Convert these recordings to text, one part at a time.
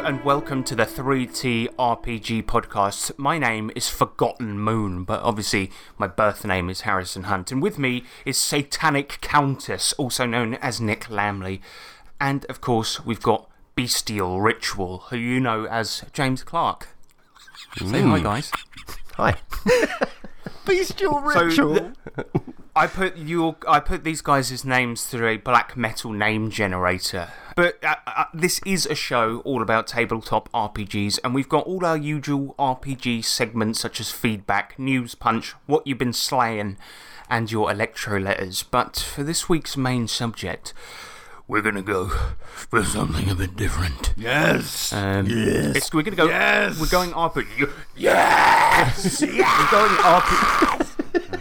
and welcome to the 3T RPG podcast. My name is Forgotten Moon, but obviously my birth name is Harrison Hunt, and with me is Satanic Countess, also known as Nick Lamley. And of course, we've got Bestial Ritual, who you know as James Clark. Say hi, mm. guys. Hi. Bestial So, ritual. th- I put you. I put these guys' names through a black metal name generator. But uh, uh, this is a show all about tabletop RPGs, and we've got all our usual RPG segments such as feedback, news punch, what you've been slaying, and your electro letters. But for this week's main subject, we're gonna go for something a bit different. yes. Um, yes. It's, we're gonna go. Yes. We're going RPG. Yes. we're going RPG.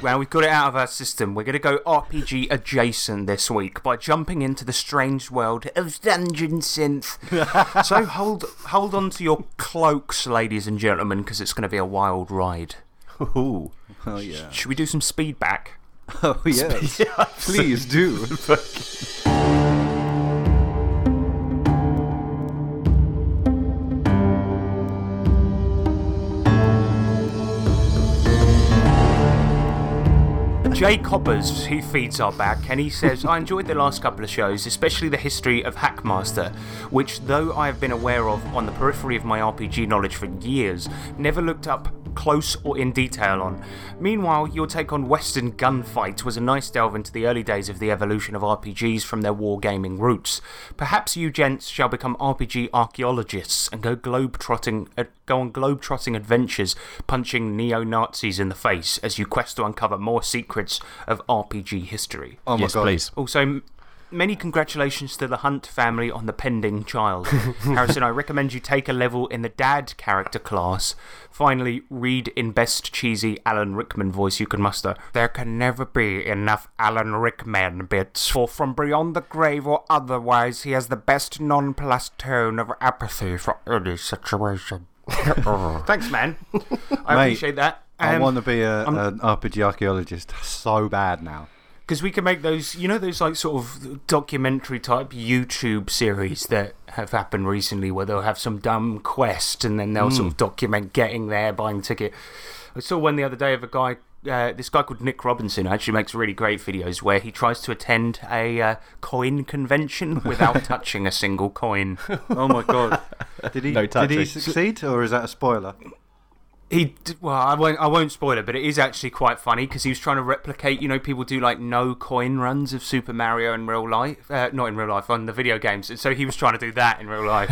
Well, we've got it out of our system. We're going to go RPG adjacent this week by jumping into the strange world of Dungeon Synth. so hold hold on to your cloaks, ladies and gentlemen, because it's going to be a wild ride. Ooh. oh yeah. Should we do some speed back? Oh yes. Please do. Jay Coppers, who feeds our back, and he says, I enjoyed the last couple of shows, especially the history of Hackmaster, which, though I have been aware of on the periphery of my RPG knowledge for years, never looked up close or in detail on. Meanwhile, your take on Western Gunfight was a nice delve into the early days of the evolution of RPGs from their wargaming roots. Perhaps you gents shall become RPG archaeologists and go globe-trotting, uh, go on globe-trotting adventures, punching neo-Nazis in the face as you quest to uncover more secrets of RPG history. Oh my yes, god. please. Also, m- many congratulations to the Hunt family on the pending child. Harrison, I recommend you take a level in the dad character class. Finally, read in best cheesy Alan Rickman voice you can muster. There can never be enough Alan Rickman bits, for from beyond the grave or otherwise, he has the best nonplussed tone of apathy for any situation. Thanks, man. I Mate, appreciate that. I Um, want to be a, an RPG archaeologist so bad now. Because we can make those, you know, those like sort of documentary type YouTube series that have happened recently where they'll have some dumb quest and then they'll sort of document getting there, buying a ticket. I saw one the other day of a guy, uh, this guy called Nick Robinson, actually makes really great videos where he tries to attend a uh, coin convention without touching a single coin. Oh my god. Did he? No did he succeed, or is that a spoiler? He well, I won't. I won't spoil it, but it is actually quite funny because he was trying to replicate. You know, people do like no coin runs of Super Mario in real life, uh, not in real life on the video games. And so he was trying to do that in real life.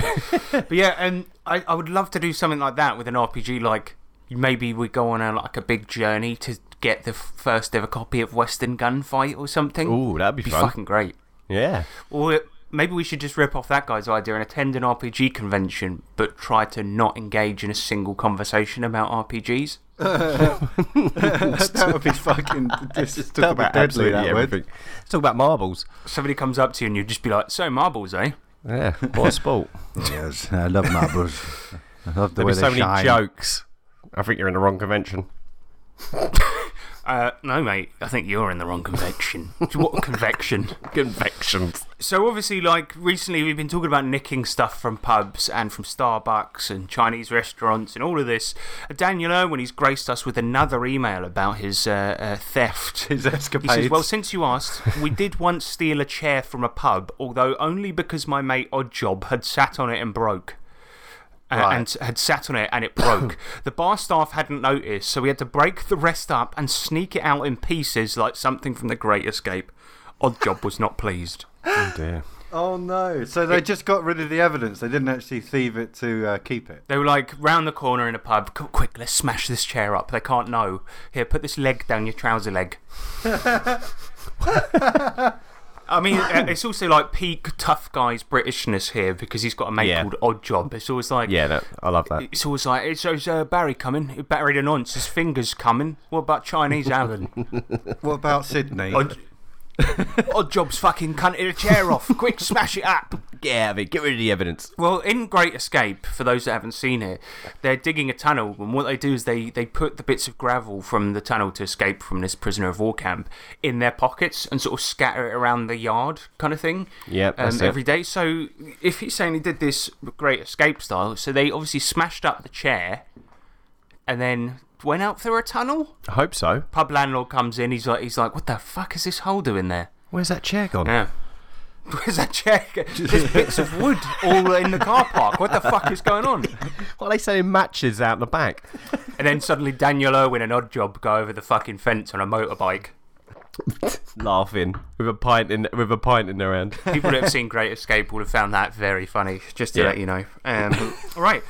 but yeah, and I, I would love to do something like that with an RPG. Like maybe we go on a like a big journey to get the first ever copy of Western Gunfight or something. Ooh, that'd be be fucking great. Yeah. Or maybe we should just rip off that guy's idea and attend an RPG convention, but try to not engage in a single conversation about RPGs. that would be fucking. This is Talk about deadly. That would. everything. Let's talk about marbles. Somebody comes up to you and you'd just be like, "So marbles, eh?" Yeah. What a sport. Yes, I love marbles. I love the There'll way be so they many shine. jokes. I think you're in the wrong convention. Uh, no, mate. I think you're in the wrong convection. what convection? Convections. So obviously, like recently, we've been talking about nicking stuff from pubs and from Starbucks and Chinese restaurants and all of this. Uh, Daniel Irwin, he's graced us with another email about his uh, uh, theft. His He says, Well, since you asked, we did once steal a chair from a pub, although only because my mate Oddjob had sat on it and broke. Right. And had sat on it and it broke. the bar staff hadn't noticed, so we had to break the rest up and sneak it out in pieces like something from the Great Escape. Oddjob was not pleased. Oh dear. Oh no! So they just got rid of the evidence. They didn't actually thieve it to uh, keep it. They were like round the corner in a pub. Quick, let's smash this chair up. They can't know. Here, put this leg down your trouser leg. I mean, uh, it's also like peak tough guy's Britishness here because he's got a mate Yeah. called Odd Job. It's always like, Yeah, that, I love that. it's always like, it's, it's uh, Barry coming. Barry the nonce, his fingers coming. What about Chinese Alan? What about Sydney? Odd, Odd job's fucking cunted a chair off. Quick, smash it up. Get out of it. Get rid of the evidence. Well, in Great Escape, for those that haven't seen it, they're digging a tunnel, and what they do is they, they put the bits of gravel from the tunnel to escape from this prisoner of war camp in their pockets and sort of scatter it around the yard, kind of thing. Yep, um, every day. So, if he's saying he did this Great Escape style, so they obviously smashed up the chair and then went out through a tunnel. I hope so. Pub landlord comes in, he's like, he's like, what the fuck is this hole doing there? Where's that chair gone? Yeah. Where's that chair? There's bits of wood all in the car park. What the fuck is going on? What are they selling matches out the back? And then suddenly Daniel Irwin and Oddjob go over the fucking fence on a motorbike. Laughing with a pint in with a pint in their hand. People that have seen Great Escape will have found that very funny, just to Yeah. let you know. Um, all right.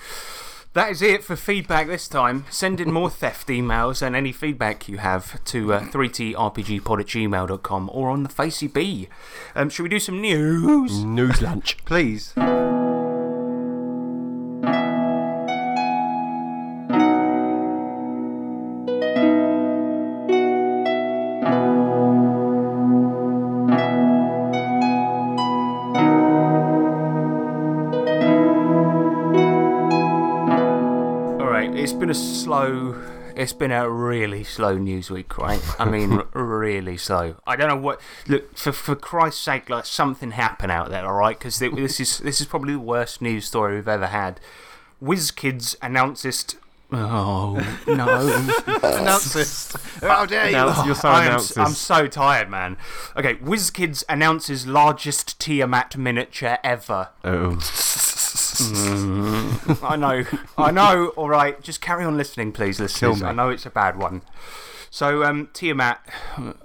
That is it for feedback this time. Send in more theft emails and any feedback you have to uh, 3trpgpod at gmail.com or on the Facey B. Um, should we do some news? News lunch. Please. Slow. It's been a really slow news week, right? I mean, really slow. I don't know what. Look, for for Christ's sake, like something happen out there, all right? Because this is this is probably the worst news story we've ever had. WizKids announces. Oh no! Announce it. How oh, dare you? Announce your son I am, announces. I'm so tired, man. Okay, WizKids announces largest Tiamat miniature ever. Oh. I know, I know. All right, just carry on listening, please, listeners. I know it's a bad one. So, um, Tiamat,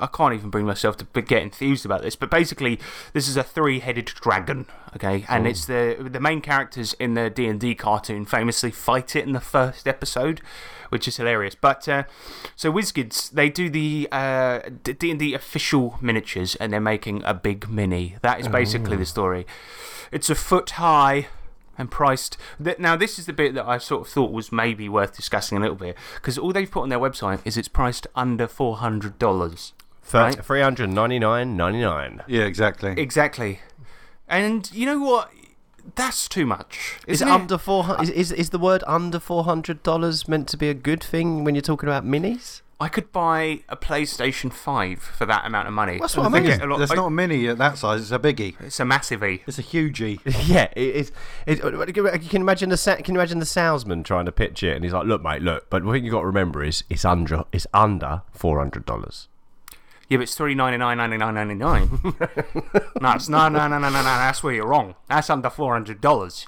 I can't even bring myself to get enthused about this, but basically, this is a three-headed dragon, okay, and it's the the main characters in the D and D cartoon famously fight it in the first episode, which is hilarious. But uh, so WizKids, they do the uh, D and D official miniatures, and they're making a big mini. That is basically the story. It's a foot high and priced. Now, this is the bit that I sort of thought was maybe worth discussing a little bit because all they've put on their website is it's priced under four hundred dollars. Right. Three hundred ninety nine ninety nine. Yeah, exactly. Exactly. And you know what? That's too much. Is Isn't it under four hundred? Is, is is the word under four hundred dollars meant to be a good thing when you're talking about minis? I could buy a PlayStation 5 for that amount of money. That's what I mean. it's lot- I- not a mini at that size. It's a biggie. It's a massive E. It's a hugie. yeah, it is. It, uh, uh, you can imagine the can you imagine the salesman trying to pitch it, and he's like, "Look, mate, look, but what you got to remember is it's under it's under four hundred dollars." Yeah, but it's three ninety nine ninety nine ninety nine. No, it's no, no, no, no, no, no. That's where you're wrong. That's under four hundred dollars,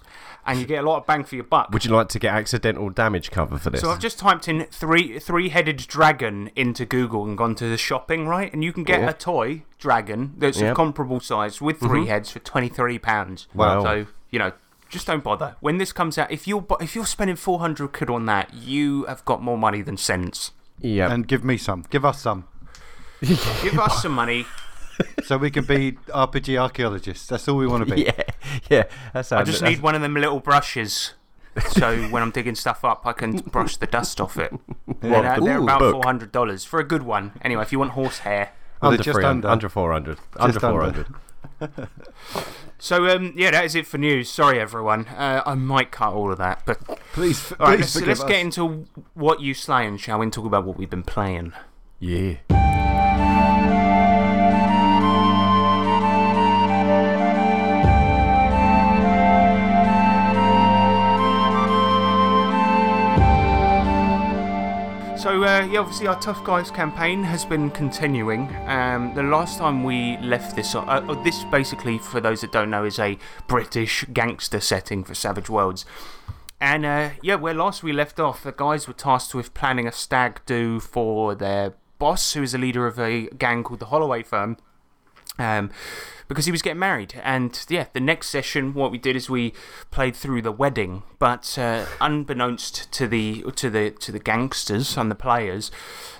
and you get a lot of bang for your buck. Would you like to get accidental damage cover for this? So I've just typed in three three headed dragon into Google and gone to the shopping right, and you can get Yeah. a toy dragon that's Yep. of comparable size with mm-hmm. 3 heads for twenty three pounds. Wow. So you know, just don't bother. When this comes out, if you're if you're spending four hundred quid on that, you have got more money than sense. yeah, And give me some. Give us some. Give us some money. So we can be RPG archaeologists. That's all we want to be. yeah, yeah. That's I just need one of them little brushes. So when I'm digging stuff up, I can brush the dust off it. They're, they're about book. four hundred dollars for a good one. Anyway, if you want horsehair. Well, under they're just 300, under. under four hundred, under under. four hundred. So um, yeah, that is it for news. Sorry everyone. Uh, I might cut all of that, but Please, f- all right, please Let's, let's us. get into what you slaying, shall we? And talk about what we've been playing. Yeah. So uh, yeah, obviously our Tough Guys campaign has been continuing. Um, the last time we left this, uh, uh, this basically, for those that don't know, is a British gangster setting for Savage Worlds. And uh, yeah, where last we left off, the guys were tasked with planning a stag do for their boss, who is the leader of a gang called the Holloway Firm um, because he was getting married. And yeah, the next session, what we did is we played through the wedding, but uh, unbeknownst to the to the to the gangsters and the players,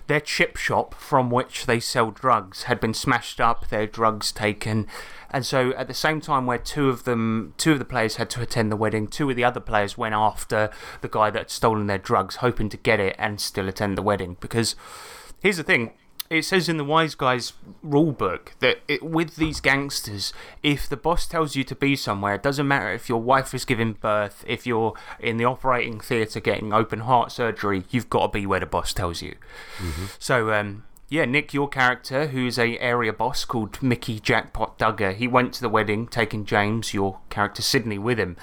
their chip shop from which they sell drugs had been smashed up, their drugs taken. And so, at the same time, where two of them, two of the players had to attend the wedding, two of the other players went after the guy that had stolen their drugs, hoping to get it and still attend the wedding. Because here's the thing: it says in the Wise Guys rule book that it, with these gangsters, if the boss tells you to be somewhere, it doesn't matter if your wife is giving birth, if you're in the operating theatre getting open heart surgery, you've got to be where the boss tells you. So, um, yeah, Nick, your character, who's a area boss called Mickey Jackpot Duggar, he went to the wedding, taking James, your character Sydney, with him.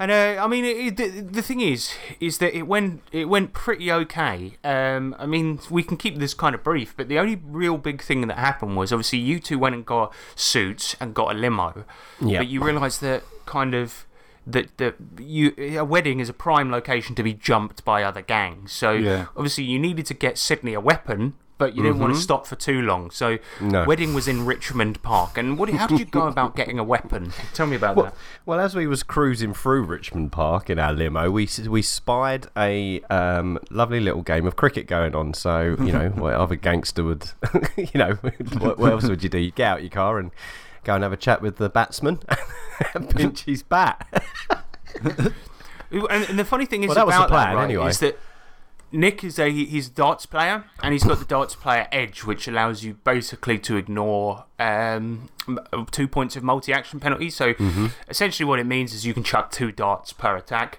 And uh, I mean, it, it, the, the thing is, is that it went it went pretty okay. Um, I mean, we can keep this kind of brief, but the only real big thing that happened was obviously you two went and got suits and got a limo, Yeah. but you realised that kind of that that you a wedding is a prime location to be jumped by other gangs. So Yeah. obviously you needed to get Sydney a weapon. But you didn't want to stop for too long, so Mm-hmm. No. wedding was in Richmond Park. And what? How did you go about getting a weapon? Tell me about Well, that. well, as we was cruising through Richmond Park in our limo, we we spied a um, lovely little game of cricket going on. So you know, what other gangster would, you know, what, what else would you do? You get out your car and go and have a chat with the batsman and pinch his bat. And, and the funny thing is Well, that was the about plan that, right, anyway. is that Nick is a he's a darts player, and he's got the darts player edge, which allows you basically to ignore um, two points of multi-action penalty. So Mm-hmm. essentially, what it means is you can chuck two darts per attack.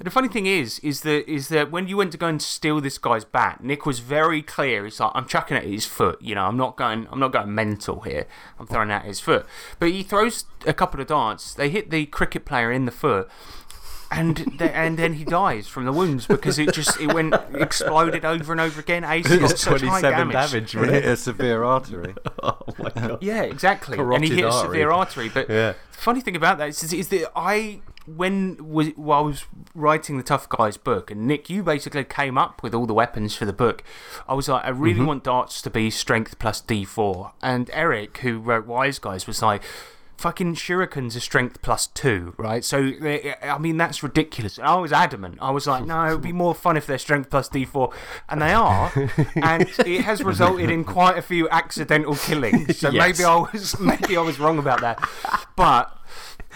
The funny thing is, is that is that when you went to go and steal this guy's bat, Nick was very clear. He's like, "I'm chucking at his foot. You know, I'm not going, I'm not going mental here. I'm throwing at his foot." But he throws a couple of darts. They hit the cricket player in the foot, and the, and then he dies from the wounds because it just it went exploded over and over again. AC got such high Twenty-seven damage. damage. It hit a severe artery. oh my god. Yeah, exactly. and he Carotid hit a severe artery. But Yeah. the funny thing about that is, is that I, when was, while I was writing the Tough Guys book, and Nick, you basically came up with all the weapons for the book. I was like, I really Mm-hmm. want darts to be strength plus D4. And Eric, who wrote Wise Guys, was like, Fucking shurikens are strength plus two, right? So, eh, I mean, that's ridiculous. I was adamant. I was like, no, it would be more fun if they're strength plus d4. And they are. and it has resulted in quite a few accidental killings. So Yes. maybe I was maybe I was wrong about that. But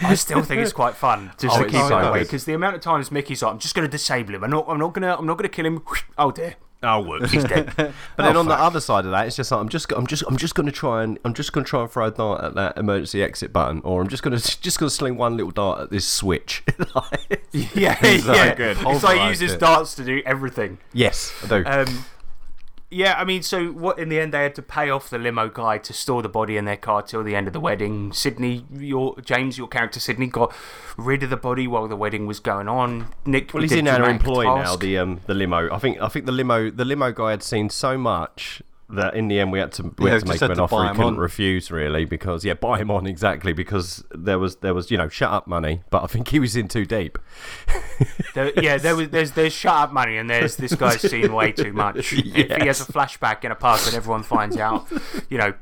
I still think it's quite fun just Oh, to keep so it away good. because the amount of times Mickey's like, I'm just going to disable him. I'm not. I'm not going to. I'm not going to kill him. Oh dear, Oh, whoops. he's dead. But then Oh, on the other side of that, it's just like I'm just I'm just I'm just going to try and I'm just going to try and throw a dart at that emergency exit button, or I'm just going to just going to sling one little dart at this switch. Like- yeah, yeah. good. It's like he uses it. darts to do everything. yes, I do. Um, yeah, I mean, so what? In the end, they had to pay off the limo guy to store the body in their car till the end of the wedding. Sydney, your James, your character Sydney, got rid of the body while the wedding was going on. Nick, well, he's in our employ now. The um the limo. I think I think the limo the limo guy had seen so much. That in the end we had to we Yeah, had to just make had him an to offer buy he couldn't on. refuse really because yeah buy him on exactly because there was there was you know shut up money but I think he was in too deep There, yeah, there was there's there's shut up money and there's this guy's seen way too much. If he has a flashback in a pub and everyone finds out, you know.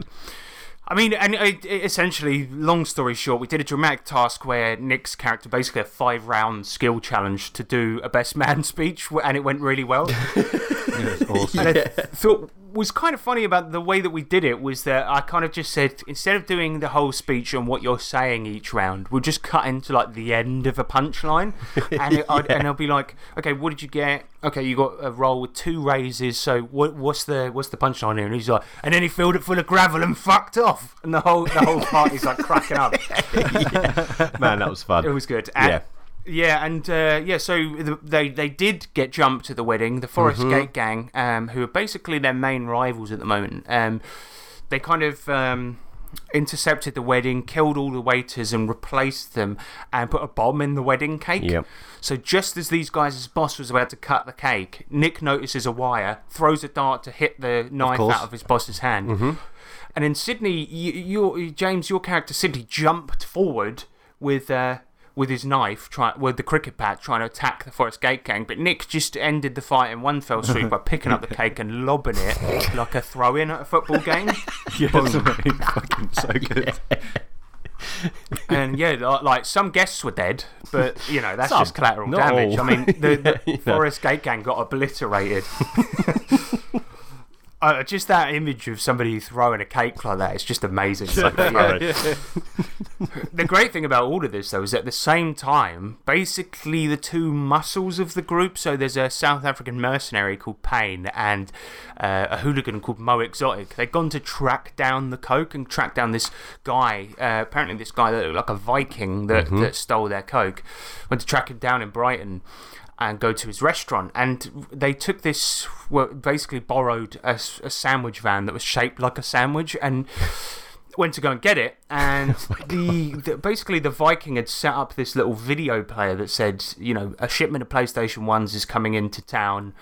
I mean, and it, it- essentially, long story short, we did a dramatic task where Nick's character basically a five round skill challenge to do a best man speech, and it went really well. Yeah, it's awesome. And I th- thought was kind of funny about the way that we did it was that I kind of just said instead of doing the whole speech on what you're saying each round, we'll just cut into like the end of a punchline, and it, I'd, and I'll be like, okay, what did you get? Okay, you got a roll with two raises. So what, what's the what's the punchline here? And he's like, and then he filled it full of gravel and fucked off, and the whole the whole party's like cracking up. man that was fun It was good. And, Yeah. Yeah, and uh, yeah, so the, they they did get jumped to the wedding. The Forest Mm-hmm. Gate Gang, um, who are basically their main rivals at the moment, um, they kind of um, intercepted the wedding, killed all the waiters, and replaced them, and put a bomb in the wedding cake. Yep. So just as these guys' boss was about to cut the cake, Nick notices a wire, throws a dart to hit the knife course. out of his boss's hand, and then Sydney, you, your James, your character Sydney jumped forward with uh, with his knife, try, with the cricket bat, trying to attack the Forest Gate Gang. But Nick just ended the fight in one fell swoop by picking up the cake and lobbing it like a throw in at a football game. Mate, fucking so good. And yeah, like some guests were dead, but you know that's Some, just collateral damage. all. I mean, the, the know. Forest Gate Gang got obliterated. Uh, just that image of somebody throwing a cake like that is just amazing. Like, yeah. the great thing about all of this, though, is at the same time, basically the two muscles of the group. So there's a South African mercenary called Payne and uh, a hooligan called Mo Exotic. They've gone to track down the coke and track down this guy. Uh, apparently, this guy that looked like a Viking that, that stole their coke. Went to track him down in Brighton and go to his restaurant. And they took this, well, basically borrowed a, a sandwich van that was shaped like a sandwich and went to go and get it. And the, the basically the Viking had set up this little video player that said, you know, a shipment of PlayStation ones is coming into town.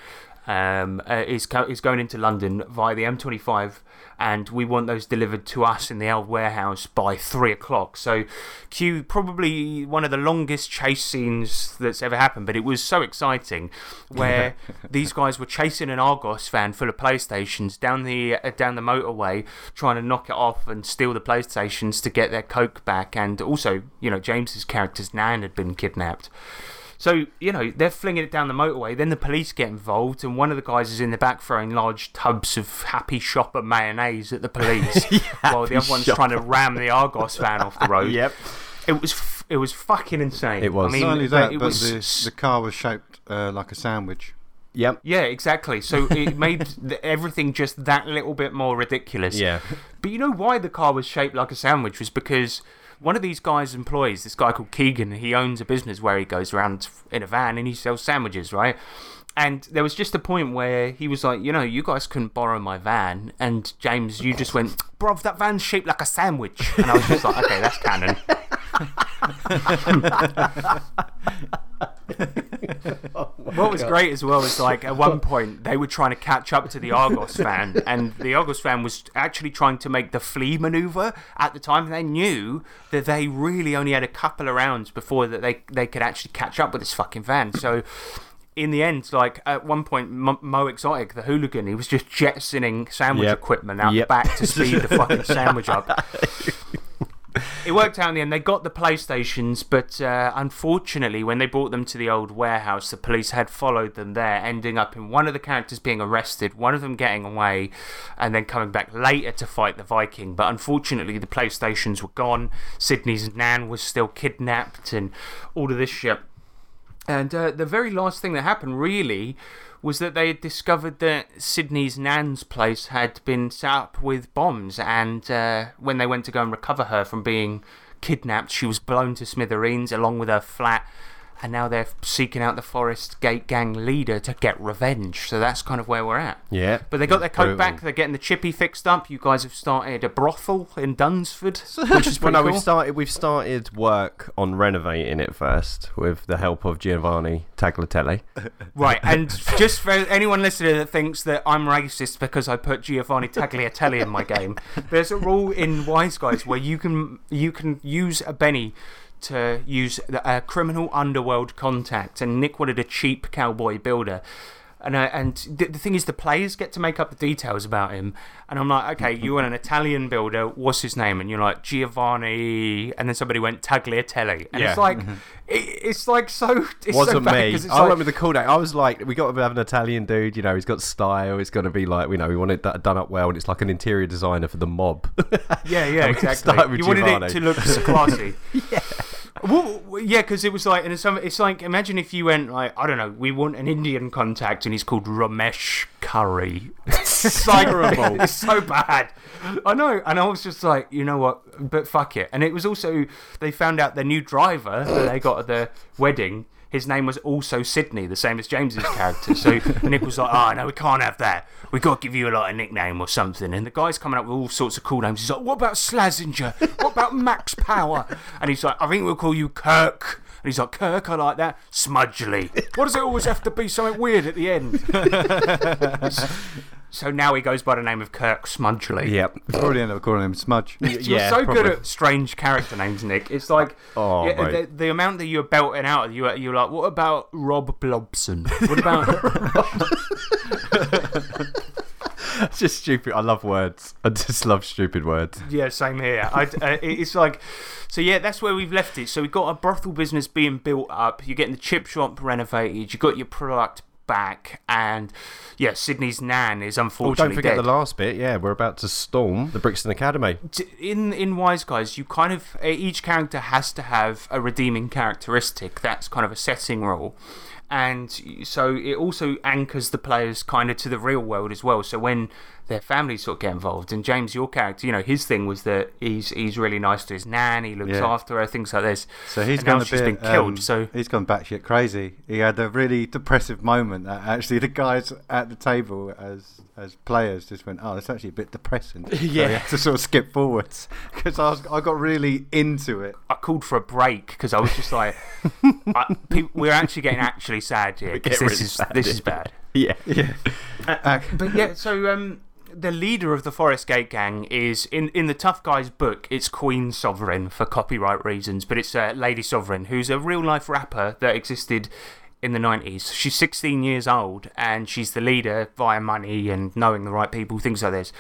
Um, uh, is co- is going into London via the M25, and we want those delivered to us in the old warehouse by three o'clock. So, Q probably one of the longest chase scenes that's ever happened, but it was so exciting, where these guys were chasing an Argos van full of PlayStations down the uh, down the motorway, trying to knock it off and steal the PlayStations to get their coke back, and also, you know, James's character's nan had been kidnapped. So, you know, they're flinging it down the motorway. Then the police get involved, and one of the guys is in the back throwing large tubs of Happy Shopper mayonnaise at the police, while the other one's trying to ram the Argos van off the road. Yep. It was f- it was fucking insane. It was. I mean, Not only that, it but was the, the car was shaped uh, like a sandwich. Yep. yeah, exactly. So it made everything just that little bit more ridiculous. Yeah. But you know why the car was shaped like a sandwich was because one of these guys' employees, this guy called Keegan, he owns a business where he goes around in a van and he sells sandwiches, right? And there was just a point where he was like, you know, you guys couldn't borrow my van. And James, you just went, bruv, that van's shaped like a sandwich. And I was just like, okay, that's canon. what was great as well is like at one point they were trying to catch up to the Argos van, and the Argos van was actually trying to make the flee maneuver. At the time, they knew that they really only had a couple of rounds before that they they could actually catch up with this fucking van. So. In the end, like at one point, Mo, Mo Exotic, the hooligan, he was just jetsoning sandwich Yep. equipment out Yep. the back to speed the fucking sandwich up. It worked out in the end. They got the PlayStations, but uh, unfortunately, when they brought them to the old warehouse, the police had followed them there, ending up in one of the characters being arrested, one of them getting away, and then coming back later to fight the Viking. But unfortunately, the PlayStations were gone. Sydney's nan was still kidnapped, and all of this shit. And uh, the very last thing that happened, really, was that they had discovered that Sydney's nan's place had been set up with bombs. And uh, when they went to go and recover her from being kidnapped, she was blown to smithereens along with her flat. And now they're seeking out the Forest Gate Gang leader to get revenge. So that's kind of where we're at. Yeah. But they got their coat Brutal. back. They're getting the chippy fixed up. You guys have started a brothel in Dunsford, which is Well, no, cool. we've started. We've started work on renovating it first with the help of Giovanni Tagliatelle. Right, and just for anyone listening that thinks that I'm racist because I put Giovanni Tagliatelle in my game, there's a rule in Wise Guys where you can you can use a Benny to use a criminal underworld contact, and Nick wanted a cheap cowboy builder. And, uh, and the, the thing is, the players get to make up the details about him. And I'm like, okay, you want an Italian builder? What's his name? And you're like Giovanni, and then somebody went Tagliatelle, and Yeah. it's like, it, it's like so. It's Wasn't bad me. it's I like- went with the cool name. I was like, we got to have an Italian dude. You know, he's got style. He's going to be like, you know, we want it done up well, and it's like an interior designer for the mob. Yeah, yeah, exactly. You wanted it to look classy. yeah. Well, yeah, because it was like, and it's, it's like, imagine if you went like, I don't know, we want an Indian contact, and he's called Ramesh Curry. it's like, it's so bad. I know, and I was just like, you know what, but fuck it. And it was also they found out the new driver that they got at the wedding. His name was also Sydney, the same as James's character. So Nick was like, "Oh no, we can't have that. We got to give you a, like a nickname or something." And the guy's coming up with all sorts of cool names. He's like, "What about Slazenger? What about Max Power?" And he's like, "I think we'll call you Kirk." And he's like, "Kirk, I like that. Smudgely. What does it always have to be something weird at the end?" so now he goes by the name of Kirk Smudgely. yep. Probably end up calling him Smudge. You're Yeah, so probably. good at strange character names, Nick. It's like Oh, yeah, the, the amount that you're belting out. You you're like, what about Rob Blobson? What about It's just stupid. I love words. I just love stupid words. yeah, same here. I, uh, it's like so yeah. That's where we've left it. So we've got a brothel business being built up. You're getting the chip shop renovated. You've got your product back, and yeah, Sydney's nan is Oh, unfortunately don't forget dead. the last bit. Yeah, we're about to storm the Brixton Academy. In in Wise Guys, you kind of each character has to have a redeeming characteristic. That's kind of a setting rule, and so it also anchors the players kind of to the real world as well. So when their families sort of get involved, and James, your character, you know, his thing was that he's he's really nice to his nan, he looks Yeah. after her, things like this. So he's and now gone a she's bit, been killed. um, so he's gone batshit crazy. He had a really depressive moment. That actually, the guys at the table as as players just went, "Oh, that's actually a bit depressing." So Yeah. had to sort of skip forwards because I was I got really into it. I called for a break because I was just like, I, pe- we're actually getting actually sad here. 'cause getting This really is this here. is bad. Yeah. Yeah, Uh, but yeah, so um, the leader of the Forest Gate Gang is in in the Tough Guys book. It's Queen Sovereign for copyright reasons, but it's uh, Lady Sovereign, who's a real life rapper that existed in the 90s. She's 16 years old and she's the leader via money and knowing the right people, things like this.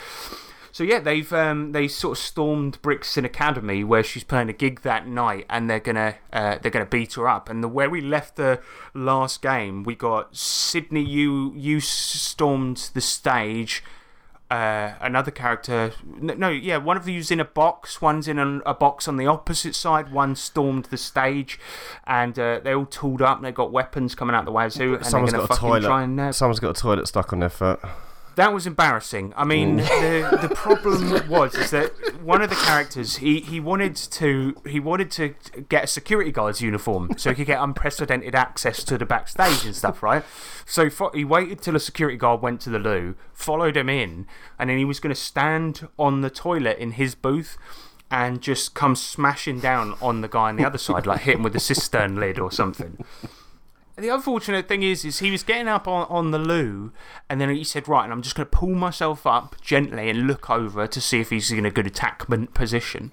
So yeah, they've um, they sort of stormed Brixton Academy where she's playing a gig that night, and they're gonna uh, they're gonna beat her up. And the where we left the last game, we got Sydney. You you stormed the stage. Uh, another character, no, no, yeah, one of you's in a box. One's in a, a box on the opposite side. One stormed the stage, and uh, they're all tooled up. and They've got weapons coming out the wazoo, and Someone's they're got gonna a toilet. try and uh, Someone's got a toilet stuck on their foot. That was embarrassing. I mean, the the problem was is that one of the characters he, he wanted to he wanted to get a security guard's uniform so he could get unprecedented access to the backstage and stuff, right? So he waited till a security guard went to the loo, followed him in, and then he was going to stand on the toilet in his booth. And just come smashing down on the guy on the other side, like hit him with the cistern lid or something. The unfortunate thing is, is he was getting up on, on the loo, and then he said, "Right, and I'm just going to pull myself up gently and look over to see if he's in a good attackment position."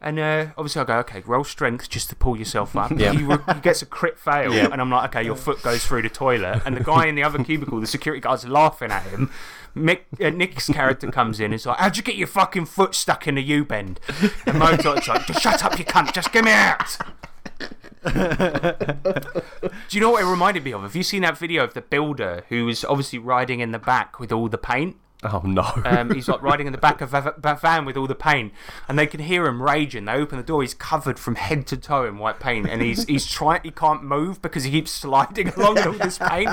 And uh, obviously, I go, "Okay, roll strength just to pull yourself up." Yeah. He, he gets a crit fail, Yeah. and I'm like, "Okay, your foot goes through the toilet." And the guy in the other cubicle, the security guard's are laughing at him. Mick, uh, Nick's character comes in and is like, How'd you get your fucking foot stuck in the U bend? And Mozart's like, Just shut up, you cunt, just get me out. Do you know what it reminded me of? Have you seen that video of the builder who was obviously riding in the back with all the paint? Oh no. Um, he's like riding in the back of a a van with all the paint, and they can hear him raging. They open the door. He's covered from head to toe in white paint, and he's he's trying. He can't move because he keeps sliding along in all this paint.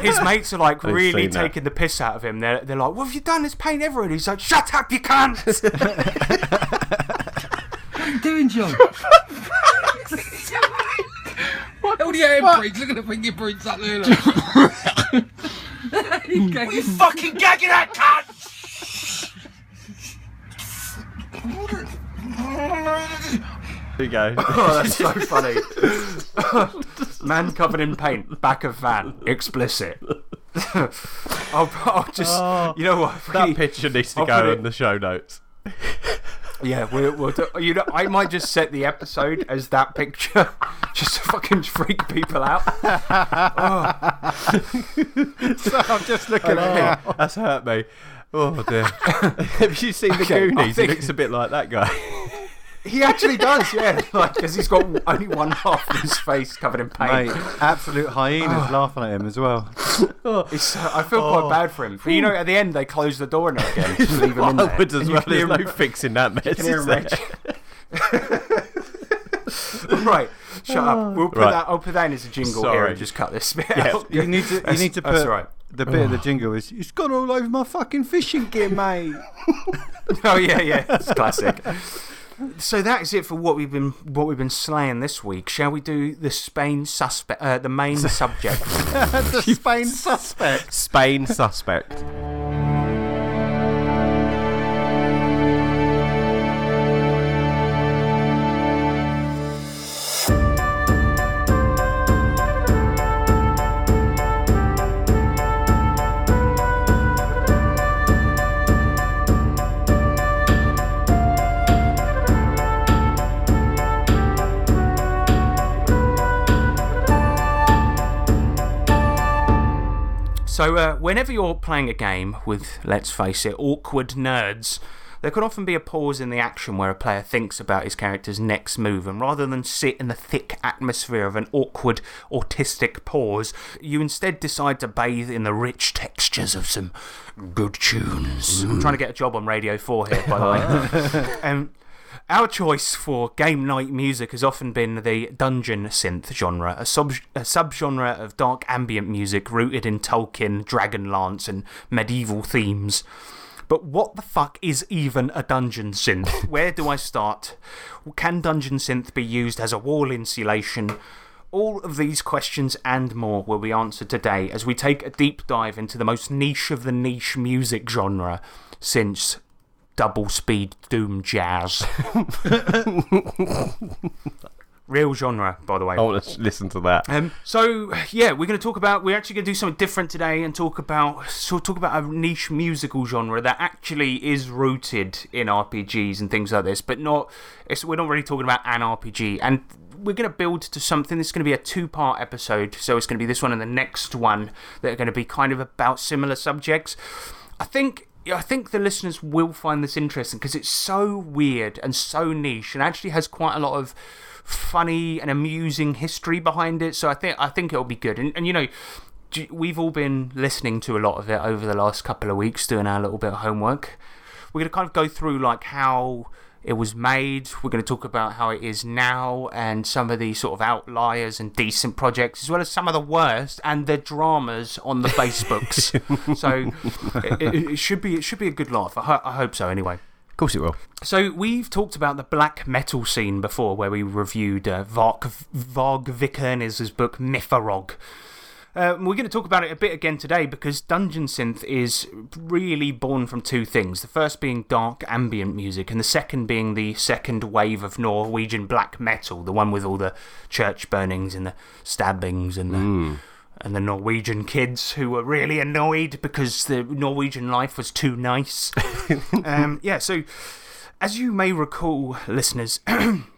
His mates are like I've really seen that. taking the piss out of him. They're they're like, "What have you done? This paint everywhere." And he's like, "Shut up, you cunt!" What are you doing, John? Hold your handbrakes. Look at the fingerprints up there. Look. Mm. you fucking gagging that cunt! There you go. Oh, that's so funny. Man covered in paint, back of van, explicit. I'll, I'll just, oh, you know what? that we- picture needs to I'll go in it- the show notes. Yeah, we'll, we'll do, you know, I might just set the episode as that picture, just to fucking freak people out. so I'm just looking at oh. it. That's hurt me. Oh dear. Have you seen the Okay, I Goonies? He think- looks a bit like that guy. He actually does, yeah, like because he's got only one half of his face covered in paint. Mate, absolute hyenas laughing at him as well. It's, uh, I feel quite Oh. bad for him. But you know, at the end they close the door now again, just leave him in there. I would as well. There's hear no fixing that mess. is there? right, shut up. Oh. We'll put Right. that. I'll put that in as a jingle here and just cut this bit Yeah, out. You need to. You That's- need to that's put all right. the bit of the jingle is. It's gone all over my fucking fishing gear, mate. Oh yeah, yeah, it's classic. So that is it for what we've been what we've been slaying this week. Shall we do the Spain suspect, uh, the main subject? the Spain suspect. Spain suspect. So, uh, whenever you're playing a game with, let's face it, awkward nerds, There can often be a pause in the action where a player thinks about his character's next move, and rather than sit in the thick atmosphere of an awkward, autistic pause, you instead decide to bathe in the rich textures of some good tunes. I'm trying to get a job on Radio 4 here, by the way. um, our choice for game night music has often been the dungeon synth genre, a, sub a subgenre of dark ambient music rooted in Tolkien, Dragonlance, and medieval themes. But what the fuck is even a dungeon synth? Where do I start? Can dungeon synth be used as a wall insulation? All of these questions and more will be answered today as we take a deep dive into the most niche of the niche music genre since double speed doom jazz. Real genre, by the way. I want to listen to that. Um, so yeah, we're going to talk about. We're actually going to do something different today and talk about sort of talk about a niche musical genre that actually is rooted in RPGs and things like this, but not. It's, we're not really talking about an RPG, and we're going to build to something. This is going to be a two-part episode, so it's going to be this one and the next one that are going to be kind of about similar subjects. I think I think the listeners will find this interesting because it's so weird and so niche and actually has quite a lot of funny and amusing history behind it. So I think I think it'll be good. And, and you know, we've all been listening to a lot of it over the last couple of weeks, doing our little bit of homework. We're going to kind of go through like how it was made. We're going to talk about how it is now and some of the sort of outliers and decent projects, as well as some of the worst and the dramas on the Facebooks. so it, it, should be, it should be a good laugh. I, ho I hope so, anyway. Of course it will. So, we've talked about the black metal scene before, where we reviewed uh, Varg, Varg Vikernes' book MYFAROG. Uh, we're going to talk about it a bit again today because Dungeon Synth is really born from two things. The first being dark ambient music, and the second being the second wave of Norwegian black metal, the one with all the church burnings and the stabbings and the. And the Norwegian kids who were really annoyed because the Norwegian life was too nice. um, yeah, so as you may recall, listeners,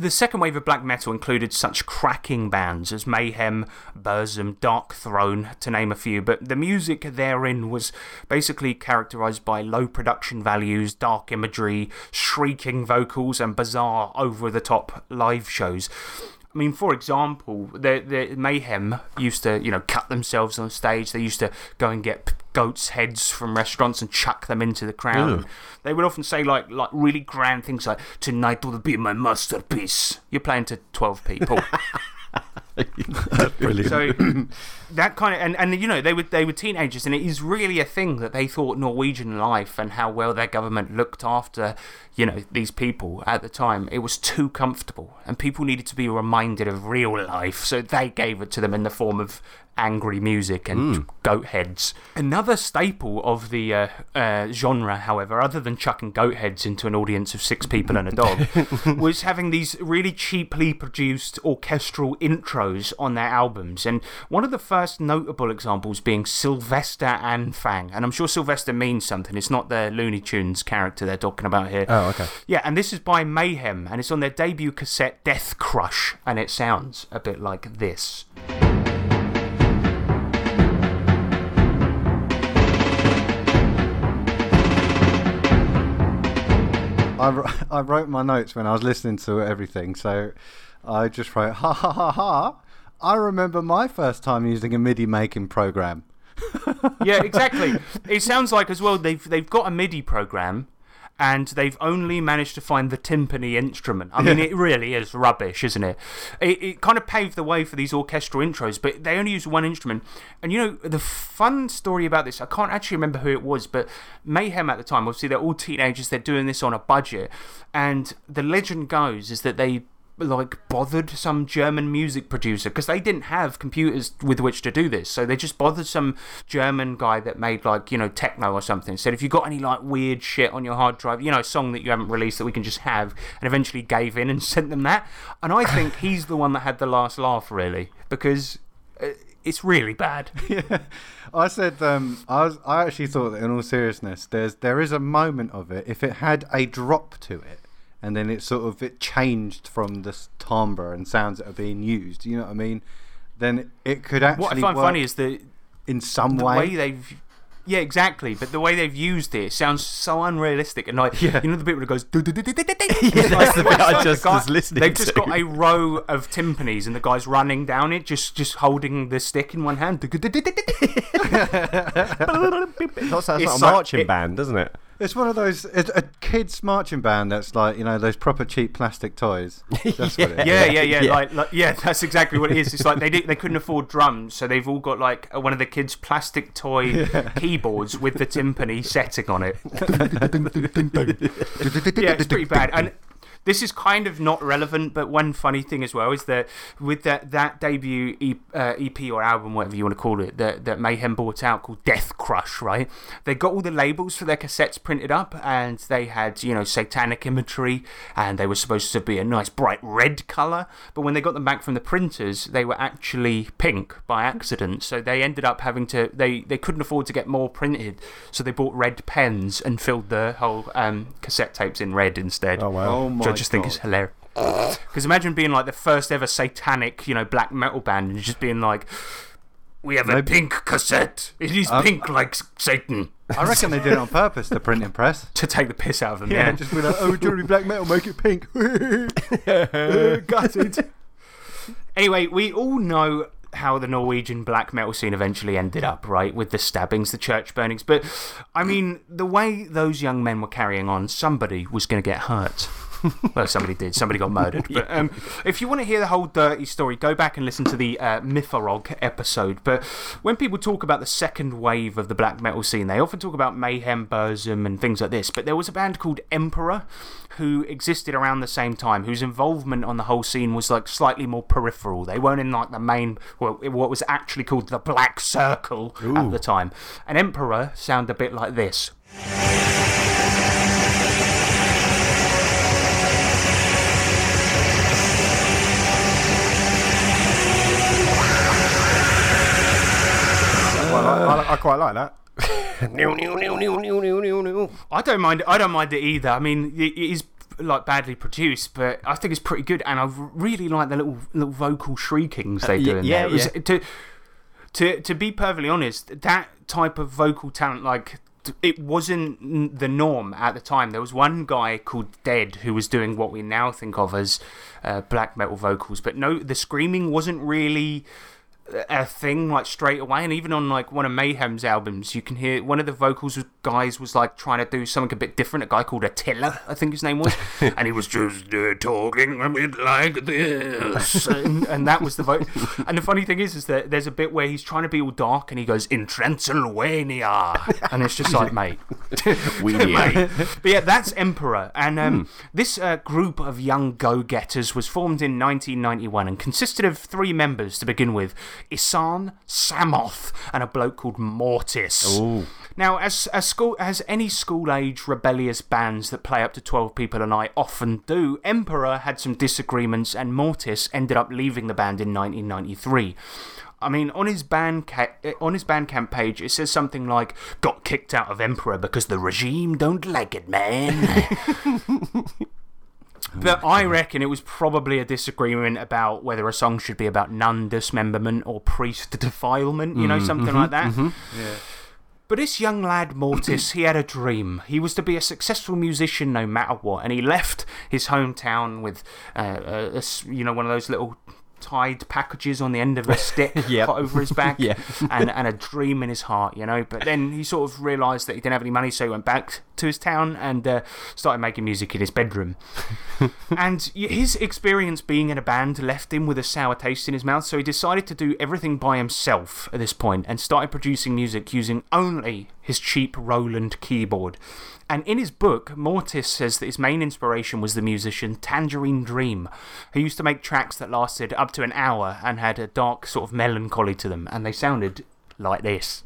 the second wave of black metal included such cracking bands as Mayhem, Burzum, Darkthrone, to name a few, but the music therein was basically characterized by low production values, dark imagery, shrieking vocals, and bizarre, over the top live shows. I mean, for example, the, the Mayhem used to, you know, cut themselves on stage. They used to go and get goats' heads from restaurants and chuck them into the crowd. They would often say, like, like really grand things like, Tonight will be my masterpiece. You're playing to 12 people. Brilliant. So that kind of and, and you know they were they were teenagers and it is really a thing that they thought Norwegian life and how well their government looked after you know these people at the time it was too comfortable and people needed to be reminded of real life so they gave it to them in the form of angry music and goat heads. Another staple of the uh, uh, genre, however, other than chucking goat heads into an audience of six people and a dog, was having these really cheaply produced orchestral intros on their albums. And one of the first notable examples being Silvester Anfang. And I'm sure Silvester means something. It's not the Looney Tunes character they're talking about here. Oh, okay. Yeah, and this is by Mayhem, and it's on their debut cassette, Deathcrush, and it sounds a bit like this. I, I wrote my notes when I was listening to everything, so I just wrote, ha ha ha ha. I remember my first time using a MIDI making program. yeah, exactly. It sounds like as well they've they've got a MIDI program and they've only managed to find the timpani instrument. I mean, it really is rubbish, isn't it? it? It kind of paved the way for these orchestral intros, but they only use one instrument. And you know, the fun story about this, I can't actually remember who it was, but Mayhem at the time, obviously, they're all teenagers, they're doing this on a budget. And the legend goes is that they like bothered some German music producer because they didn't have computers with which to do this. So they just bothered some German guy that made like, you know, techno or something. Said, if you got any like weird shit on your hard drive, you know, song that you haven't released that we can just have, and eventually gave in and sent them that. And I think he's the one that had the last laugh, really, because uh, it's really bad. yeah, I said um, I was. I actually thought that in all seriousness, there's there is a moment of it. If it had a drop to it, and then it sort of it changed from the timbre and sounds that are being used. You know what I mean? Then it could actually What I find work funny is the in some the way. way they've Yeah, exactly. But the way they've used it, it sounds so unrealistic. And like, Yeah. you know, the bit where it goes. That's the bit I just guy- was listening They've just got a row of timpanis, and the guy's running down it, just just holding the stick in one hand. That's, that's It's not a marching it- band, doesn't it? It's one of those it's a kids marching band that's like you know those proper cheap plastic toys. That's what it is. Yeah, yeah, yeah, Yeah. Like, like, yeah, that's exactly what it is. It's like they did, they couldn't afford drums, so they've all got like one of the kids' plastic toy keyboards with the timpani setting on it. yeah, it's pretty bad. And this is kind of not relevant, but one funny thing as well is that with that, that debut EP, uh, EP or album, whatever you want to call it, that, that Mayhem brought out called Deathcrush, right? They got all the labels for their cassettes printed up and they had, you know, satanic imagery and they were supposed to be a nice bright red colour. But when they got them back from the printers, they were actually pink by accident. So they ended up having to, they, they couldn't afford to get more printed. So they bought red pens and filled the whole um, cassette tapes in red instead. Oh, wow. Oh my I just think God. is hilarious. Because imagine being like the first ever satanic, you know, black metal band and just being like, we have a pink cassette. It is um, pink like Satan. I reckon they did it on purpose, the printing press. To take the piss out of them, Yeah, yeah. just be like, oh, Black Metal, make it pink. Uh, Got it. Anyway, we all know how the Norwegian black metal scene eventually ended up, right? With the stabbings, the church burnings. But, I mean, the way those young men were carrying on, somebody was going to get hurt. well, somebody did. Somebody got murdered. But um, if you want to hear the whole dirty story, go back and listen to the uh, MYFAROG episode. But when people talk about the second wave of the black metal scene, they often talk about Mayhem, Burzum, and things like this. But there was a band called Emperor who existed around the same time, whose involvement on the whole scene was like slightly more peripheral. They weren't in like the main, well, what was actually called the Black Circle at the time. And Emperor sound a bit like this. I, I, quite like that. I don't mind. I don't mind it either. I mean, it it is like badly produced, but I think it's pretty good, and I really like the little little vocal shriekings they do y- in yeah, there. It was- yeah. To to to be perfectly honest, that type of vocal talent, like. It wasn't the norm at the time. There was one guy called Dead who was doing what we now think of as uh, black metal vocals, but no, the screaming wasn't really a thing like straight away. And even on like one of mayhem's albums you can hear one of the vocals was- guys was like trying to do something a bit different. A guy called attila i think his name was. And he was just uh, talking a bit like this. And, and that was the vote. And the funny thing is is that there's a bit where he's trying to be all dark and he goes in transylvania. And it's just like mate. We Mate. But yeah, that's Emperor. And um, this uh, group of young go getters was formed in 1991 and consisted of three members to begin with Ihsahn, Samoth, and a bloke called Mortiis. Now, as, as, school, as any school age rebellious bands that play up to 12 people a night often do, Emperor had some disagreements and Mortiis ended up leaving the band in 1993. I mean, on his band ca- eh, on his Bandcamp page, it says something like "Got kicked out of Emperor because the regime don't like it, man." but I reckon it was probably a disagreement about whether a song should be about nun dismemberment or priest defilement, you know, mm, something mm-hmm, like that. Mm-hmm. But this young lad, Mortiis, he had a dream. He was to be a successful musician no matter what, and he left his hometown with, uh, a, a s- you know, one of those little tied packages on the end of a stick Yep. over his back Yeah. and, and a dream in his heart, you know. But then he sort of realised that he didn't have any money, so he went back to his town and uh, started making music in his bedroom. and his experience being in a band left him with a sour taste in his mouth, so he decided to do everything by himself at this point and started producing music using only his cheap Roland keyboard. And in his book, Mortiis says that his main inspiration was the musician Tangerine Dream, who used to make tracks that lasted up to an hour and had a dark sort of melancholy to them, and they sounded like this.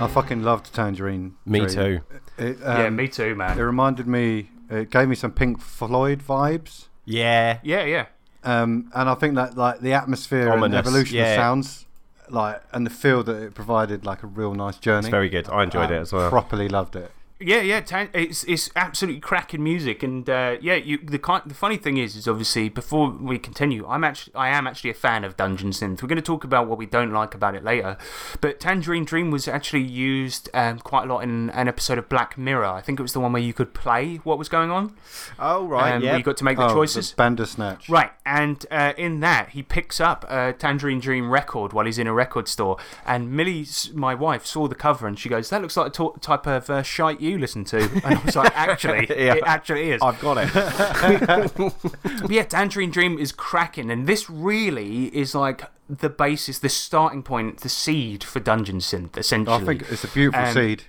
I fucking loved Tangerine. Me Dream. too. It, yeah, um, me too, man. It reminded me, it gave me some Pink Floyd vibes. Yeah. Yeah, yeah. Um, and I think that like the atmosphere and Ominous, evolution yeah. of sounds, like and the feel that it provided, like a real nice journey. It's very good. I enjoyed I it as well. Properly loved it. Yeah, yeah, tan- it's it's absolutely cracking music, and uh, yeah, you the kind the funny thing is, is obviously before we continue, I'm actually I am actually a fan of Dungeon Synth. We're going to talk about what we don't like about it later, but Tangerine Dream was actually used um, quite a lot in an episode of Black Mirror. I think it was the one where you could play what was going on. Oh right, um, yeah. you got to make the Oh, choices. The Bandersnatch. Right, and uh, in that, he picks up a Tangerine Dream record while he's in a record store. And Millie, my wife, saw the cover and she goes, That looks like the to- type of uh, shite you listen to. And I was like, Actually, Yeah. it actually is. I've got it. But yeah, Tangerine Dream is cracking. And this really is like the basis, the starting point, the seed for Dungeon Synth, essentially. I think it's a beautiful Um, seed.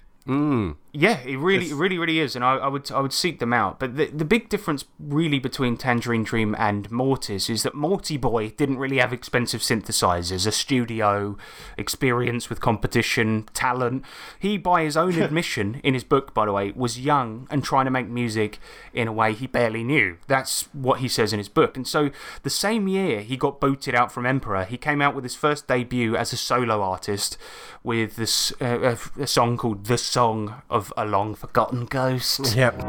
Yeah, it really, it really, really is, and I, I would, I would seek them out. But the the big difference, really, between Tangerine Dream and Mortiis is that Morty Boy didn't really have expensive synthesizers, a studio, experience with competition, talent. He, by his own admission in his book, by the way, was young and trying to make music in a way he barely knew. That's what he says in his book. And so, the same year he got booted out from Emperor, he came out with his first debut as a solo artist with this uh, a, a song called "The Song of a Long Forgotten Ghost." yep.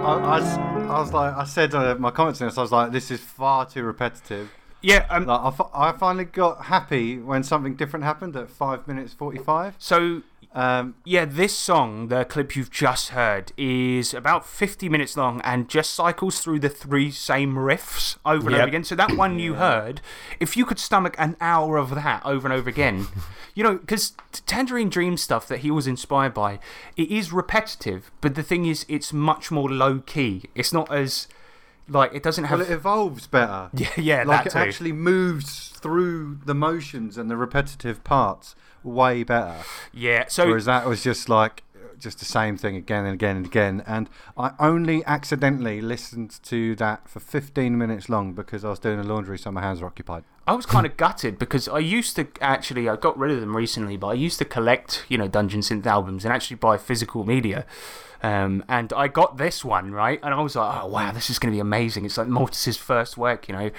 I, I s- I was like, I said uh, my comments on this. I was like, this is far too repetitive. Yeah, um, Like, I, I finally got happy when something different happened at five minutes forty-five. so Um, yeah, this song, the clip you've just heard, is about 50 minutes long and just cycles through the three same riffs over and Yep. over again. So that one you heard, if you could stomach an hour of that over and over again, you know, because Tangerine Dream stuff that he was inspired by, it is repetitive, but the thing is, it's much more low key. It's not as. Like, it doesn't have. well, it evolves better. yeah, yeah, like it too. actually moves through the motions and the repetitive parts way better. yeah, so. Whereas that was just like just the same thing again and again and again. And I only accidentally listened to that for 15 minutes long because I was doing the laundry, so my hands were occupied. I was kind of gutted because I used to actually, I got rid of them recently, but I used to collect, you know, Dungeon Synth albums and actually buy physical media. Um, and I got this one, right? And I was like, oh, wow, this is going to be amazing. It's like Mortiis's first work, you know.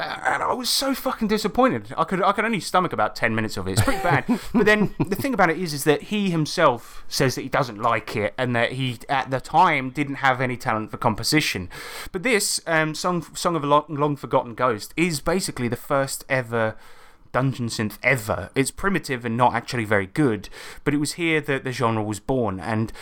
And I was so fucking disappointed. I could I could only stomach about ten minutes of it. It's pretty bad. but then the thing about it is, is that he himself says that he doesn't like it, and that he at the time didn't have any talent for composition. But this um, song song of a long, long forgotten ghost is basically the first ever dungeon synth ever. It's primitive and not actually very good, but it was here that the genre was born and.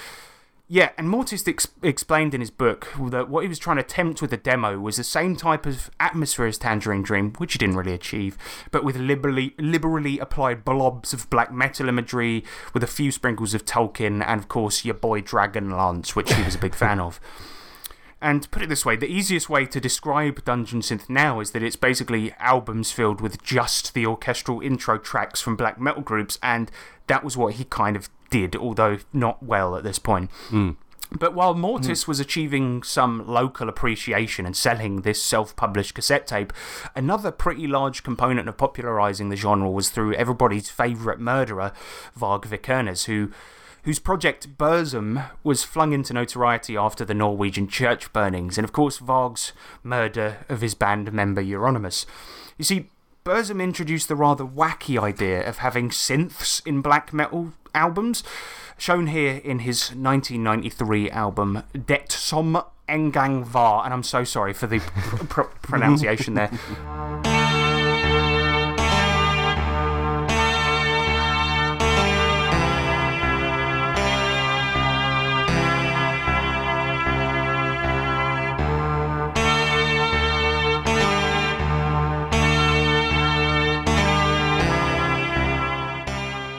Yeah, and Mortiis ex- explained in his book that what he was trying to attempt with the demo was the same type of atmosphere as Tangerine Dream, which he didn't really achieve, but with liberally, liberally applied blobs of black metal imagery, with a few sprinkles of Tolkien, and of course your boy Dragonlance, which he was a big fan of. And put it this way, the easiest way to describe Dungeon Synth now is that it's basically albums filled with just the orchestral intro tracks from black metal groups, and that was what he kind of did, although not well at this point. Hmm. But while Mortiis hmm. was achieving some local appreciation and selling this self published cassette tape, another pretty large component of popularising the genre was through everybody's favourite murderer, Varg Vikernes, who whose project Burzum was flung into notoriety after the Norwegian church burnings, and of course Varg's murder of his band member Euronymous. You see, Burzum introduced the rather wacky idea of having synths in black metal albums, shown here in his 1993 album Det Som Engang Var, and I'm so sorry for the pr- pr- pronunciation there.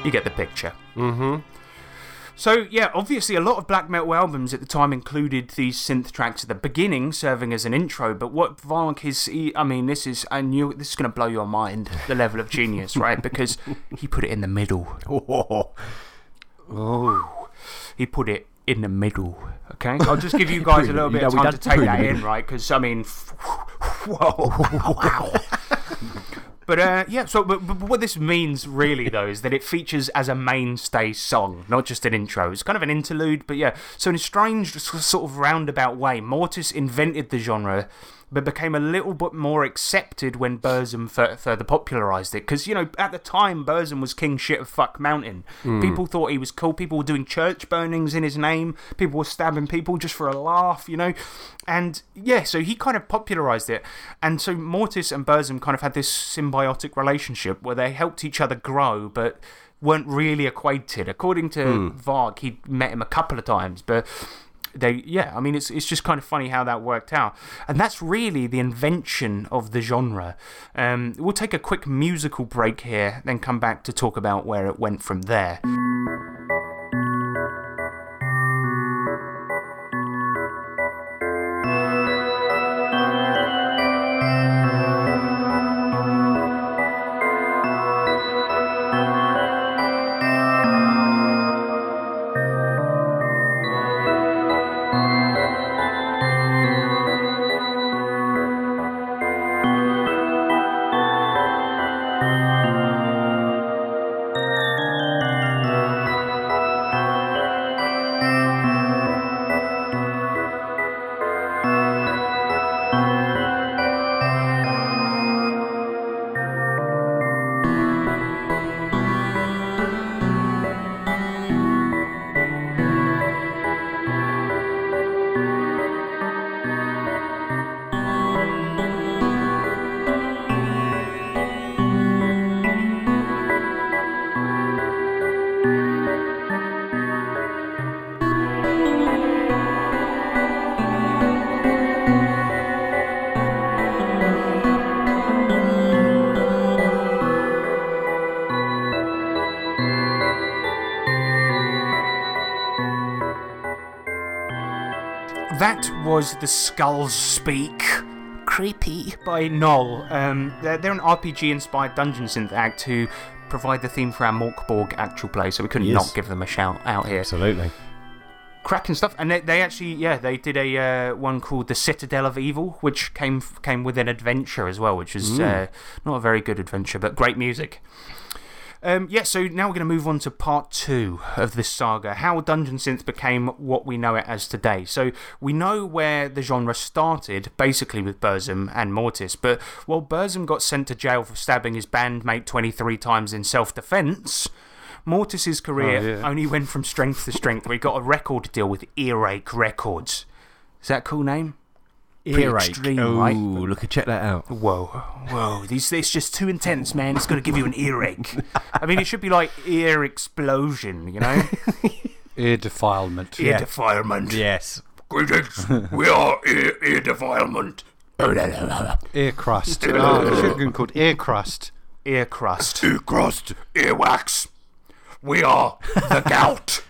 You get the picture. Mm-hmm. So, yeah, obviously, a lot of black metal albums at the time included these synth tracks at the beginning, serving as an intro. But what Varg is, I mean, this is, I knew this is going to blow your mind, the level of genius, right? Because he put it in the middle. Oh. He put it in the middle, okay? I'll just give you guys a little bit of know, time to take that in, right? Because, I mean, whoa, wow. But uh, yeah, so but, but what this means really though is that it features as a mainstay song, not just an intro. It's kind of an interlude, but yeah. So in a strange sort of roundabout way, Mortiis invented the genre. But became a little bit more accepted when Burzum fur- further popularised it. Because, you know, at the time, Burzum was king shit of fuck mountain. Hmm. People thought he was cool. People were doing church burnings in his name. People were stabbing people just for a laugh, you know? And yeah, so he kind of popularised it. And so Mortiis and Burzum kind of had this symbiotic relationship where they helped each other grow, but weren't really acquainted. According to hmm. Varg, he'd met him a couple of times, but they yeah i mean it's it's just kind of funny how that worked out. And that's really the invention of the genre. Um, we'll take a quick musical break here then come back to talk about where it went from there That was the Skulls Speak. Creepy by Null. Um, they're, they're an RPG inspired dungeon synth act who provide the theme for our Morkborg actual play, so we couldn't Yes. not give them a shout out here. Absolutely. cracking stuff. And they, they actually, yeah, they did a uh, one called the Citadel of Evil, which came came with an adventure as well, which was uh, not a very good adventure, but great music. Um, yeah, so now we're going to move on to part two of this saga how Dungeon Synth became what we know it as today. So, we know where the genre started, basically with Burzum and Mortiis, but while Burzum got sent to jail for stabbing his bandmate 23 times in self defense, Mortiis's career Oh, yeah. only went from strength to strength. We got a record deal with Earache Records. Is that a cool name? Pretty Earache. extreme, Ooh, right? look at check that out. Whoa, whoa! These it's just too intense, man. It's going to give you an earache. I mean, it should be like ear explosion, you know? Ear defilement. Ear defilement. Yes. Greetings. we are ear, ear defilement. Ear crust. oh, it should have been called ear crust. Ear crust. Ear crust. Earwax. We are the gout.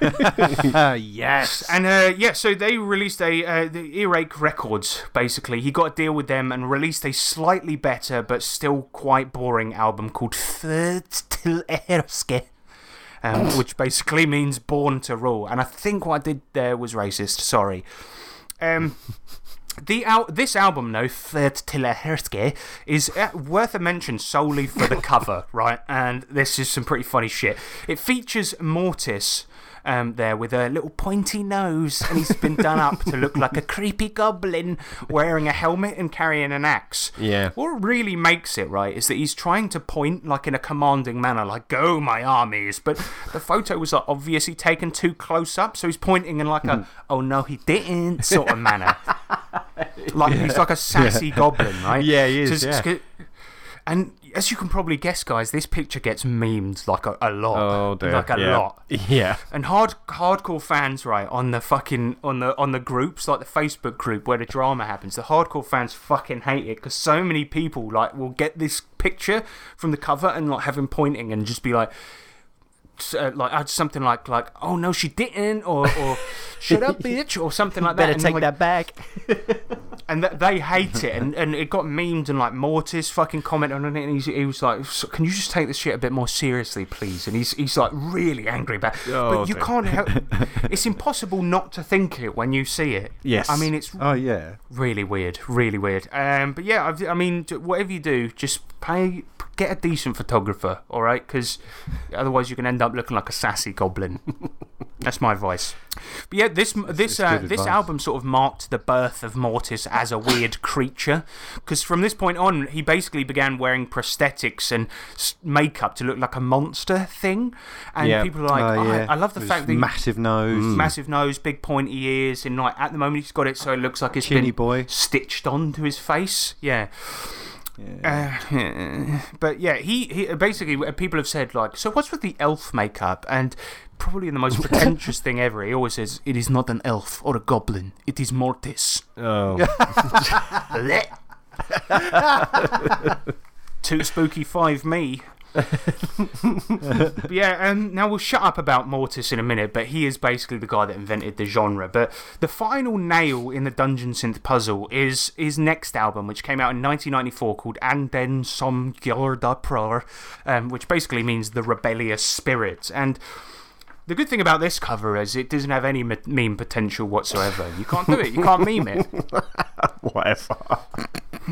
Yes. And uh, yeah, so they released a uh, the Earache Records. Basically, he got a deal with them and released a slightly better but still quite boring album called Third till Erske. Um, which basically means born to rule. And I think what I did there was racist. Sorry. Um, the al- this album, though, Third till Erske, is uh, worth a mention solely for the cover, right? And this is some pretty funny shit. It features Mortiis um, there with a little pointy nose, and he's been done up to look like a creepy goblin wearing a helmet and carrying an axe. Yeah. What really makes it, right, is that he's trying to point like in a commanding manner, like, go, my armies. But the photo was like, obviously taken too close up, so he's pointing in like a, oh no, he didn't sort of manner. Like, he's like a sassy goblin, right? Yeah, he is, So yeah. And as you can probably guess, guys, this picture gets memed like a, a lot. Oh dear. Like a yeah. lot. Yeah. And hard hardcore fans, right, on the fucking on the on the groups, like the Facebook group where the drama happens, the hardcore fans fucking hate it because so many people like will get this picture from the cover and like have him pointing and just be like. S- Uh, like add something like like oh no she didn't or or shut up bitch or something like that Better And, take like, that back. and th- they hate it, and, and it got memed and like Mortiis fucking commented on it, and he's, he was like, "So "Can you just take this shit a bit more seriously, please?" And he's he's like really angry about. it. Oh, but you dear. can't help. it's impossible not to think it when you see it. Yes. I mean it's Oh yeah. really weird, really weird. Um, but yeah, I've, I mean, whatever you do, just pay, get a decent photographer, all right? Because otherwise, you can end up looking like a sassy goblin. That's my advice. But yeah, this this uh, this album sort of marked the birth of Mortiis as a weird creature. Because from this point on, he basically began wearing prosthetics and makeup to look like a monster thing. And Yeah. people are like, Oh, "Oh, I- yeah. I, love the With fact that he- massive nose. massive nose, big pointy ears, and like at the moment he's got it so it looks like it's Chinny been boy. stitched onto his face. Yeah. Yeah. Uh, but yeah, he, he basically people have said like, so what's with the elf makeup? And probably the most pretentious thing ever, he always says, "It is not an elf or a goblin. It is Mortiis." Oh, Too spooky five me. Yeah, and now we'll shut up about Mortiis in a minute, but he is basically the guy that invented the genre. But the final nail in the Dungeon Synth puzzle is his next album, which came out in 1994 called Anden som Gjorda Pror, um, which basically means the rebellious spirit. And the good thing about this cover is it doesn't have any meme potential whatsoever. You can't do it, you can't meme it. whatever.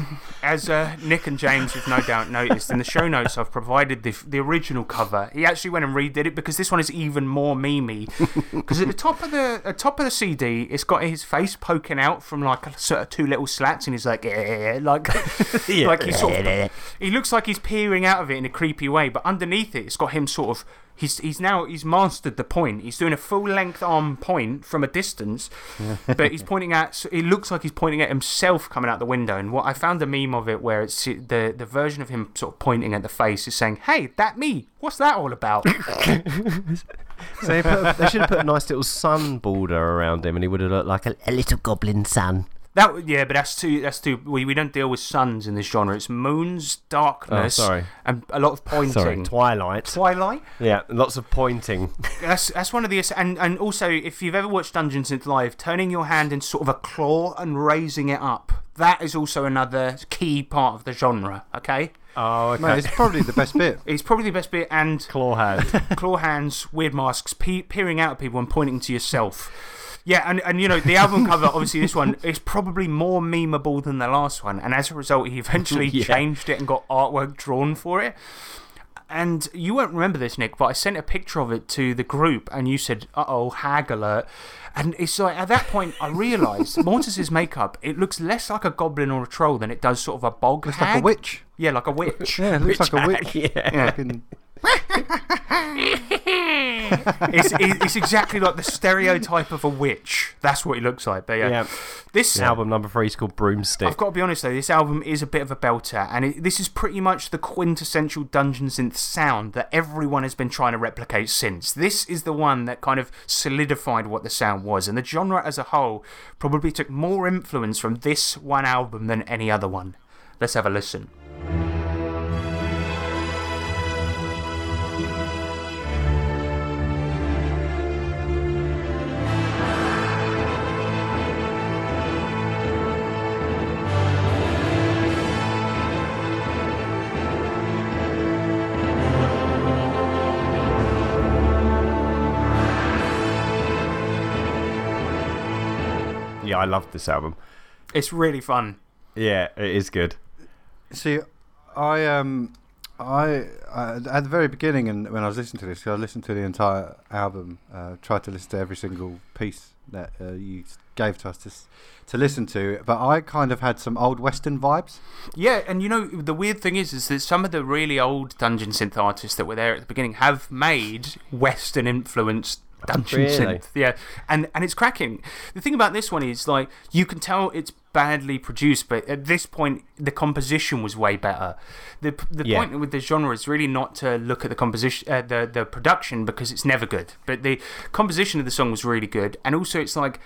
As uh, Nick and James have no doubt noticed, in the show notes I've provided the, the original cover. He actually went and redid it because this one is even more memey. Because at the top of the at top of the CD, it's got his face poking out from like a, sort of two little slats, and he's like, "Eh," like, like he's sort of, he looks like he's peering out of it in a creepy way. But underneath it, it's got him sort of. He's, he's now he's mastered the point. He's doing a full length arm point from a distance, but he's pointing at. So it looks like he's pointing at himself coming out the window. And what I found a meme of it where it's the the version of him sort of pointing at the face is saying, "Hey, that me? What's that all about?" So they, put, they should have put a nice little sun border around him, and he would have looked like a, a little goblin sun. That would- yeah, but that's too that's too. We, we don't deal with suns in this genre. It's moons, darkness, Oh, sorry. and a lot of pointing. Sorry, twilight. Twilight. Yeah, lots of pointing. That's that's one of the and and also if you've ever watched Dungeons and live, turning your hand in sort of a claw and raising it up. That is also another key part of the genre. Okay, Oh, Mate, it's probably the best bit. it's probably the best bit. And Claw hand. claw hands, weird masks, pe- peering out at people and pointing to yourself. Yeah, and, and you know, the album cover, obviously, this one is probably more memeable than the last one. And as a result, he eventually Yeah. changed it and got artwork drawn for it. And you won't remember this, Nick, but I sent a picture of it to the group, and you said, uh oh, hag alert. And it's like, at that point, I realised Mortiis's makeup, it looks less like a goblin or a troll than it does sort of a bog It's like a witch. Yeah, like a witch. Yeah, it looks like a witch. yeah. Fucking- it's, it's exactly like the stereotype of a witch. That's what he looks like. But yeah, Yeah. this Album number three is called Broomstick. I've got to be honest though, this album is a bit of a belter, and it, this is pretty much the quintessential Dungeon Synth sound that everyone has been trying to replicate since. This is the one that kind of solidified what the sound was, and the genre as a whole probably took more influence from this one album than any other one. Let's have a listen. I loved this album. It's really fun. Yeah, it is good. See, I um, I uh, at the very beginning, and when I was listening to this, 'cause I listened to the entire album. Uh, tried to listen to every single piece that uh, you gave to us to to listen to, but I kind of had some old western vibes. Yeah, and you know the weird thing is, is that some of the really old Dungeon Synth artists that were there at the beginning have made Western influenced Dungeon Really? Synth. Yeah, and and it's cracking. The thing about this one is like you can tell it's badly produced, but at this point the composition was way better. the The Yeah. point with the genre is really not to look at the composition, uh, the the production because it's never good. But the composition of the song was really good, and also it's like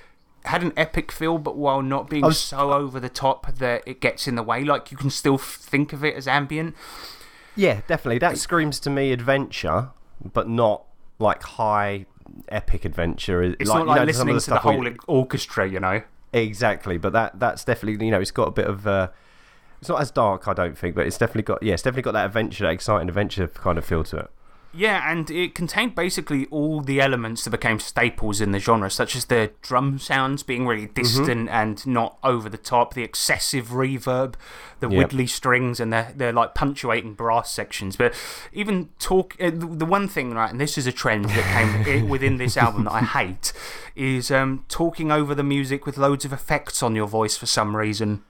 had an epic feel, but while not being was- so over the top that it gets in the way. Like you can still f- think of it as ambient. Yeah, definitely. That screams to me adventure, but not like high epic adventure. It's like, not you like know, some of listening to the whole we- orchestra, you know. Exactly, but that that's definitely you know it's got a bit of. Uh, it's not as dark, I don't think, but it's definitely got yeah, it's definitely got that adventure, that exciting adventure kind of feel to it. Yeah, and it contained basically all the elements that became staples in the genre, such as the drum sounds being really distant and not over the top, the excessive reverb, the Yep. widdly strings, and the, the like punctuating brass sections. But even talk, uh, the, the one thing, right, and this is a trend that came within this album that I hate, is um, talking over the music with loads of effects on your voice for some reason.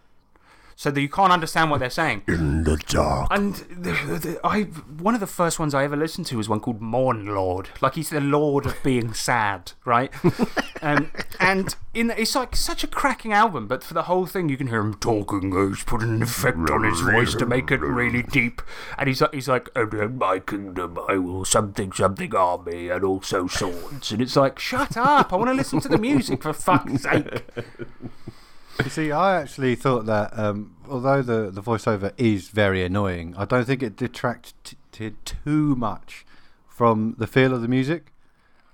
So that you can't understand what they're saying. In the dark. And the, the, I, one of the first ones I ever listened to was one called Mourn Lord. Like he's the lord of being sad, right? um, and in, it's like such a cracking album, but for the whole thing, you can hear him talking. He's putting an effect on his voice to make it really deep. And he's like, he's like, and in my kingdom, I will something, something army, and also swords. And it's like, shut up! I want to listen to the music for fuck's sake. You see, I actually thought that um, although the, the voiceover is very annoying, I don't think it detracted too much from the feel of the music.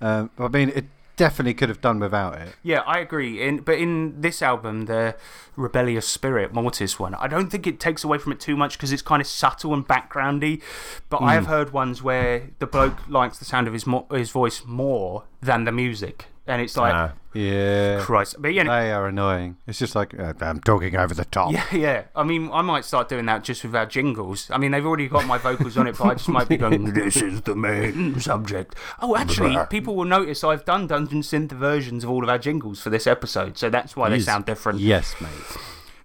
Um, I mean, it definitely could have done without it. Yeah, I agree. In, but in this album, the Rebellious Spirit, Mortiis one, I don't think it takes away from it too much because it's kind of subtle and backgroundy. But I have heard ones where the bloke likes the sound of his, mo- his voice more than the music. And it's like, Ah. Yeah. Christ. But yeah, They are annoying. It's just like, uh, I'm talking over the top. yeah, yeah. I mean, I might start doing that just with our jingles. I mean, they've already got my vocals on it, but I just might be going, this is the main subject. Oh, actually, people will notice I've done Dungeon Synth versions of all of our jingles for this episode, so that's why they sound different. Yes, mate.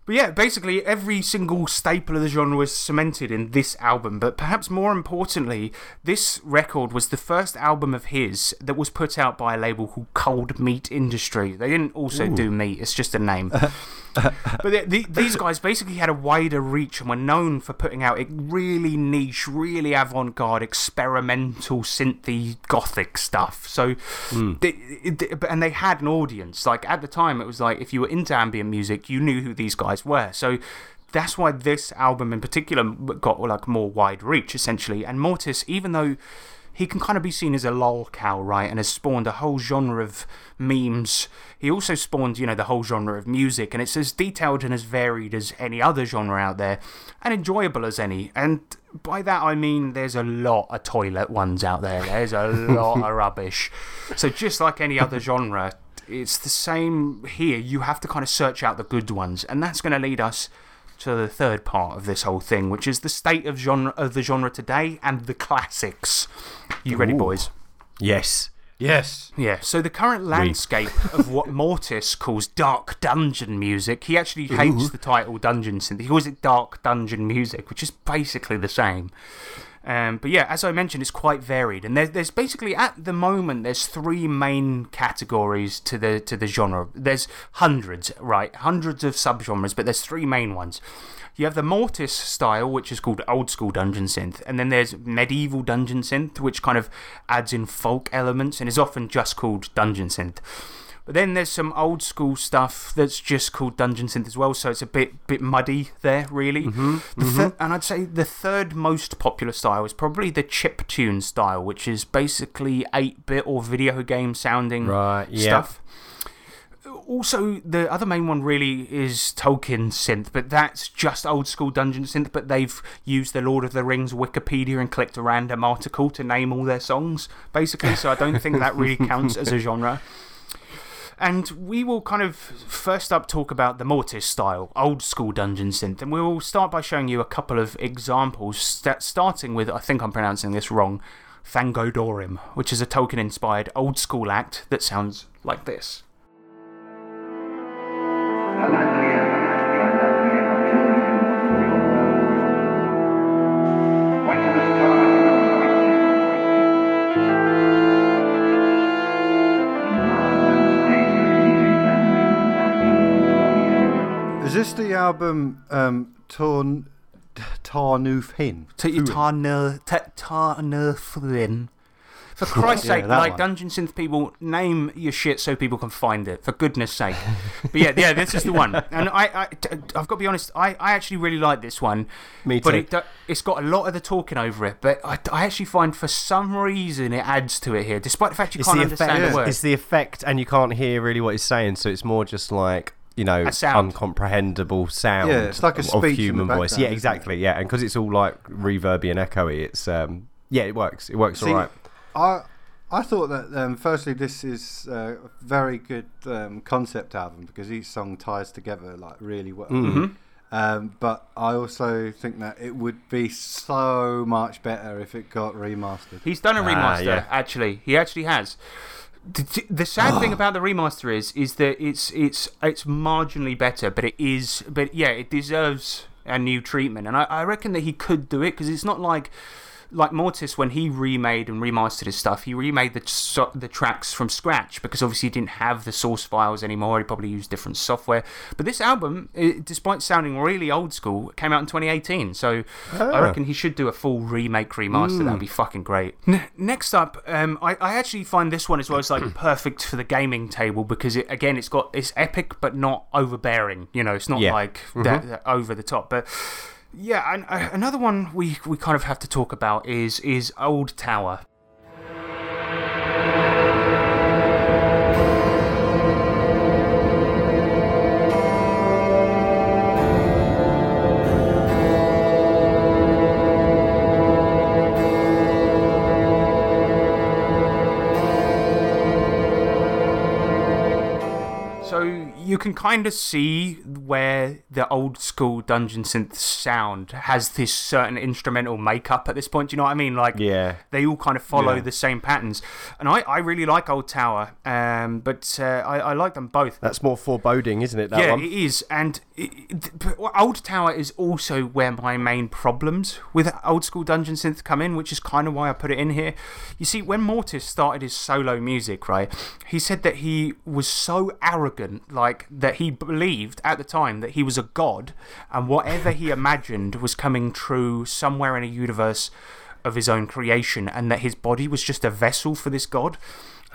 But yeah, basically every single staple of the genre was cemented in this album. But perhaps more importantly, this record was the first album of his that was put out by a label called Cold Meat Industry. They didn't also do meat, it's just a name. but the, the, these guys basically had a wider reach and were known for putting out really niche, really avant garde, experimental, synthy, gothic stuff. So, hmm. they, it- and they had an audience. Like at the time, it was like if you were into ambient music, you knew who these guys were. So, that's why this album in particular got like more wide reach essentially. And Mortiis, even though he can kind of be seen as a lolcow, right, and has spawned a whole genre of memes. He also spawned, you know, the whole genre of music, and it's as detailed and as varied as any other genre out there, and enjoyable as any. And by that I mean there's a lot of toilet ones out there. There's a lot of rubbish. So just like any other genre, it's the same here. You have to kind of search out the good ones, and that's going to lead us to the third part of this whole thing, which is the state of genre of the genre today and the classics. You ready, boys? Yes. Yes. Yeah, so the current landscape of what Mortiis calls dark dungeon music, he actually hates the title dungeon synth. He calls it dark dungeon music, which is basically the same. Um, but yeah, as I mentioned, it's quite varied, and there's, there's basically at the moment there's three main categories to the to the genre. There's hundreds, right? Hundreds of subgenres, but there's three main ones. You have the Mortiis style, which is called old school dungeon synth, and then there's medieval dungeon synth, which kind of adds in folk elements and is often just called dungeon synth. But then there's some old school stuff that's just called dungeon synth as well, so it's a bit bit muddy there, really. Mm-hmm, the thir- mm-hmm. and I'd say the third most popular style is probably the chip tune style, which is basically 8 bit or video game sounding Right, yeah. stuff. Also, the other main one really is Tolkien synth, but that's just old school dungeon synth. But they've used the Lord of the Rings Wikipedia and clicked a random article to name all their songs, basically. So I don't think that really counts as a genre. And we will kind of first up talk about the Mortiis style, old school dungeon synth. And we'll start by showing you a couple of examples, sta starting with, I think I'm pronouncing this wrong, Thangodorim, which is a Tolkien inspired old school act that sounds like this. Album um, Torn Tarnufin? Tarnufin. For Christ's Yeah, sake, like one. Dungeon Synth people, name your shit so people can find it. For goodness sake. but yeah, yeah, this is the one. And I, I, I've got to be honest, I, I actually really like this one. Me But too. it, it's got a lot of the talking over it. But I, I actually find for some reason it adds to it here, despite the fact you It's can't the, understand effect, the words. it's the effect, and you can't hear really what he's saying, so it's more just like you know A sound. uncomprehendable sound. Yeah, it's like a of speech in the human voice. background, Yeah, exactly. Yeah, and because it's all like reverby and echoey, it's um, yeah, it works. It works See, all right. I I thought that um, firstly this is uh, a very good um, concept album because each song ties together like really well. Mm-hmm. Um, but I also think that it would be so much better if it got remastered. He's done a Ah, remaster, yeah. actually. He actually has. The, the- sad thing about the remaster is, is that it's it's it's marginally better, but it is, but yeah, it deserves a new treatment, and I, I reckon that he could do it because it's not like. Like Mortiis, when he remade and remastered his stuff, he remade the so- the tracks from scratch because obviously he didn't have the source files anymore. He probably used different software. But this album, despite sounding really old school, came out in 2018. So I ah. reckon he should do a full remake remaster. That'd hmm. be fucking great. N- next up, um, I, I actually find this one as well as like perfect for the gaming table because it again it's got it's epic but not overbearing. You know, it's not Yeah. like mm-hmm. that, that over the top. But yeah, and uh, another one we we kind of have to talk about is is Old Tower. You can kind of see where the old school dungeon synth sound has this certain instrumental makeup at this point. Do you know what I mean? Like, Yeah. they all kind of follow Yeah. the same patterns. And I, I really like Old Tower, um, but uh, I, I like them both. That's more foreboding, isn't it? That yeah, one. it is. And it, it, Old Tower is also where my main problems with old school dungeon synth come in, which is kind of why I put it in here. You see, when Mortiis started his solo music, right, he said that he was so arrogant, like that he believed at the time that he was a god and whatever he imagined was coming true somewhere in a universe of his own creation and that his body was just a vessel for this god.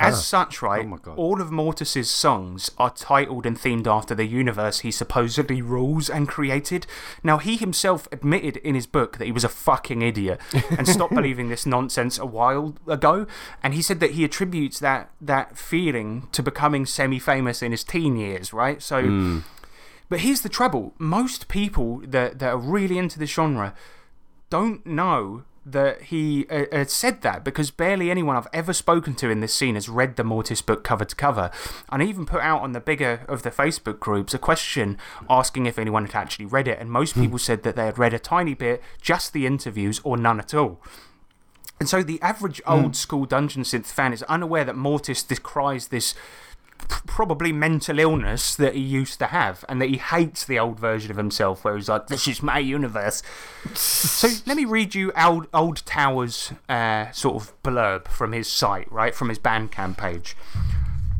As such, right, oh God. all of Mortiis's songs are titled and themed after the universe he supposedly rules and created. Now, he himself admitted in his book that he was a fucking idiot and stopped believing this nonsense a while ago. And he said that he attributes that, that feeling to becoming semi famous in his teen years, right? So. Hmm. But here's the trouble most people that, that are really into this genre don't know that he uh, uh, said that because barely anyone I've ever spoken to in this scene has read the Mortiis book cover to cover. And I even put out on the bigger of the Facebook groups a question asking if anyone had actually read it. And most people said that they had read a tiny bit, just the interviews, or none at all. And so the average old school Dungeon Synth fan is unaware that Mortiis decries this probably mental illness that he used to have and that he hates the old version of himself where he's like, this is my universe. so let me read you Old, old Tower's uh, sort of blurb from his site, right? From his Bandcamp page.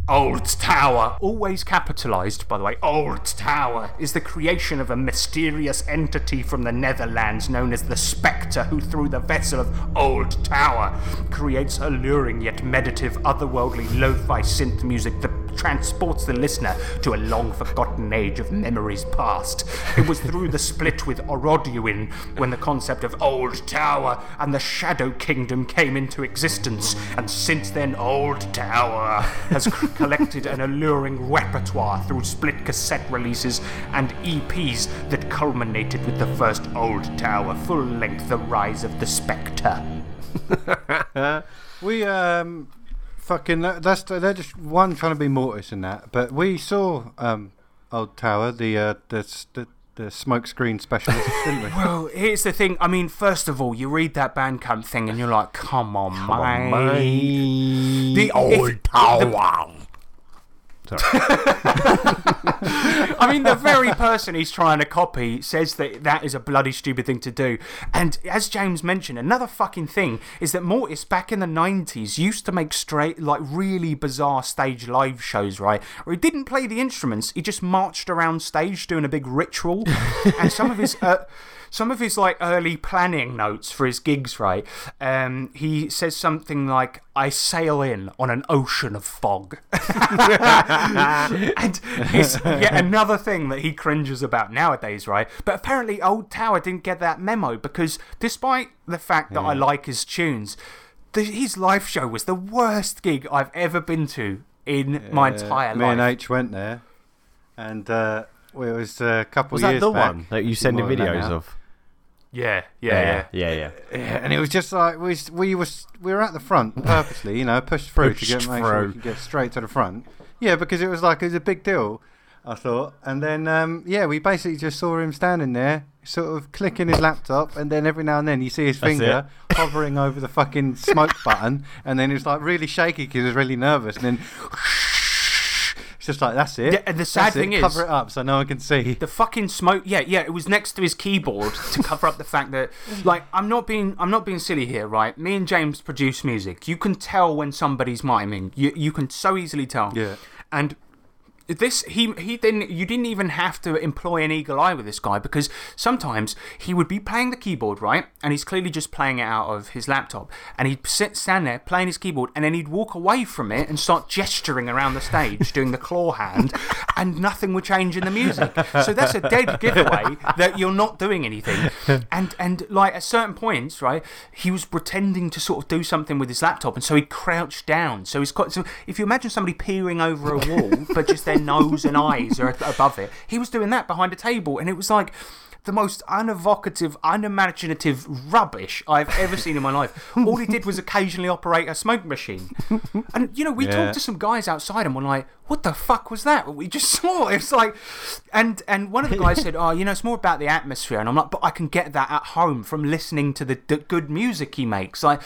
Old Tower, always capitalized, by the way, Old Tower is the creation of a mysterious entity from the Netherlands known as the Spectre, who, through the vessel of Old Tower, creates alluring yet meditative, otherworldly lo fi synth music that transports the listener to a long forgotten age of memories past. It was through the split with Oroduin when the concept of Old Tower and the Shadow Kingdom came into existence, and since then, Old Tower has c- collected an alluring repertoire through split cassette releases and EPs that culminated with the first Old Tower full length The Rise of the Spectre. We um, fucking that's they're just one trying to be Mortiis in that. But we saw um, Old Tower, the uh, the the, the smoke screen specialist, didn't we? Well, here's the thing. I mean, first of all, you read that Bandcamp thing and you're like, come on, on, mate. mate. The old tower. I mean, the very person he's trying to copy says that that is a bloody stupid thing to do. And as James mentioned, another fucking thing is that Mortiis back in the 90s used to make straight, like, really bizarre stage live shows, right? Where he didn't play the instruments, he just marched around stage doing a big ritual. and some of his. Uh, some of his like early planning notes for his gigs, right? Um, he says something like, "I sail in on an ocean of fog," and it's yet another thing that he cringes about nowadays, right? But apparently, Old Tower didn't get that memo because, despite the fact that I like his tunes, the, his live show was the worst gig I've ever been to in my entire Me life. and H went there, and uh, well, it was a couple Was of that years the back. one that you sending More than that videos of? Yeah, yeah, yeah. yeah, yeah. Yeah, and it was just like we we was we were at the front purposely, you know, pushed through to get Pushed make sure we through. could get straight to the front. Yeah, because it was like it was a big deal. I thought, and then um, yeah, we basically just saw him standing there, sort of clicking his laptop, and then every now and then you see his finger hovering over the fucking smoke button, and then it's like really shaky because he was really nervous, and then it's just like that's it. Yeah, and the sad That's thing is- cover it up so no one can see. The fucking smoke. Yeah, yeah. It was next to his keyboard to cover up the fact that, like, I'm not being, I'm not being silly here, right? Me and James produce music. You can tell when somebody's miming. You, you can so easily tell. Yeah. And this he he didn't you didn't even have to employ an eagle eye with this guy because sometimes he would be playing the keyboard right? And he's clearly just playing it out of his laptop. And he'd sit stand there playing his keyboard and then he'd walk away from it and start gesturing around the stage doing the claw hand and nothing would change in the music. So that's a dead giveaway that you're not doing anything. And and like at certain points right he was pretending to sort of do something with his laptop and so he crouched down. So he's got so if you imagine somebody peering over a wall but just their nose and eyes are above it he was doing that behind a table and it was like the most unevocative, unimaginative rubbish I've ever seen in my life. All he did was occasionally operate a smoke machine. And, you know, we Yeah. talked to some guys outside and we're like, what the fuck was that? We just saw. It's like, and, and one of the guys said, oh, you know, it's more about the atmosphere. And I'm like, but I can get that at home from listening to the, the good music he makes. Like,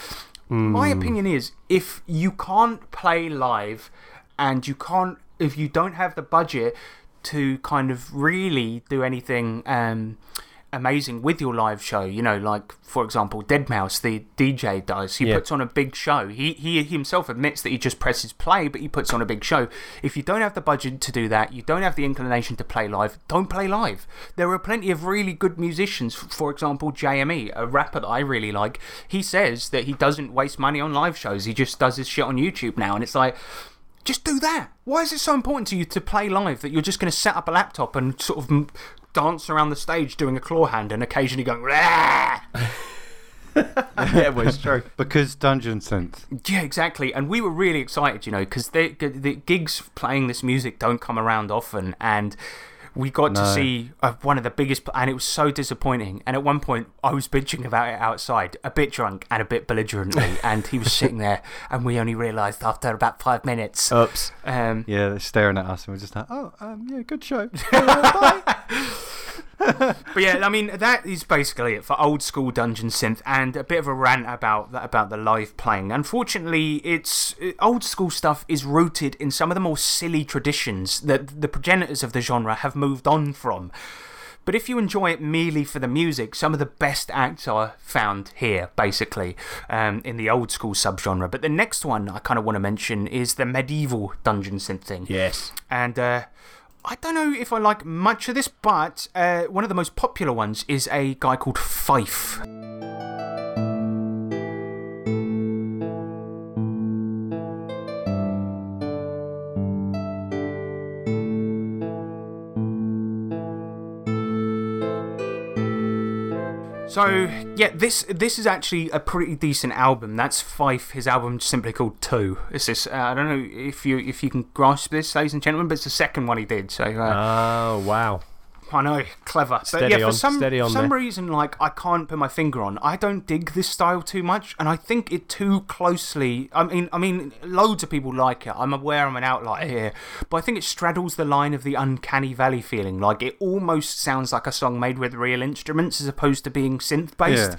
my hmm. opinion is if you can't play live and you can't, if you don't have the budget to kind of really do anything um, amazing with your live show, you know, like for example, deadmau5, the DJ does. He Yeah. puts on a big show. He he himself admits that he just presses play, but he puts on a big show. If you don't have the budget to do that, you don't have the inclination to play live. Don't play live. There are plenty of really good musicians. For example, JME, a rapper that I really like. He says that he doesn't waste money on live shows. He just does his shit on YouTube now, and it's like. Just do that. Why is it so important to you to play live that you're just going to set up a laptop and sort of dance around the stage doing a claw hand and occasionally going, yeah, well, it's true. Because Dungeon Synth. Yeah, exactly. And we were really excited, you know, because the, the gigs playing this music don't come around often. And we got to see uh, one of the biggest, and it was so disappointing. And at one point, I was bitching about it outside, a bit drunk and a bit belligerently. and he was sitting there, and we only realised after about five minutes. Oops. Um, Yeah, they're staring at us, and we're just like, oh, um, yeah, good show. Bye. But yeah, I mean that is basically it for old school dungeon synth, and a bit of a rant about that about the live playing. Unfortunately, it's old school stuff is rooted in some of the more silly traditions that the progenitors of the genre have moved on from. But if you enjoy it merely for the music, some of the best acts are found here, basically, um, in the old school subgenre. But the next one I kind of want to mention is the medieval dungeon synth thing. Yes. And uh, I don't know if I like much of this, but uh, one of the most popular ones is a guy called Fief. So yeah, this this is actually a pretty decent album. That's Fief. His album simply called Two. It's this. Uh, I don't know if you if you can grasp this, ladies and gentlemen, but it's the second one he did. So uh, Oh, wow. I know, clever. But Steady yeah, for on, some, steady on some there. reason, like, I can't put my finger on. I don't dig this style too much, and I think it too closely. I mean, I mean, loads of people like it. I'm aware I'm an outlier here, but I think it straddles the line of the uncanny valley feeling. Like, it almost sounds like a song made with real instruments as opposed to being synth based.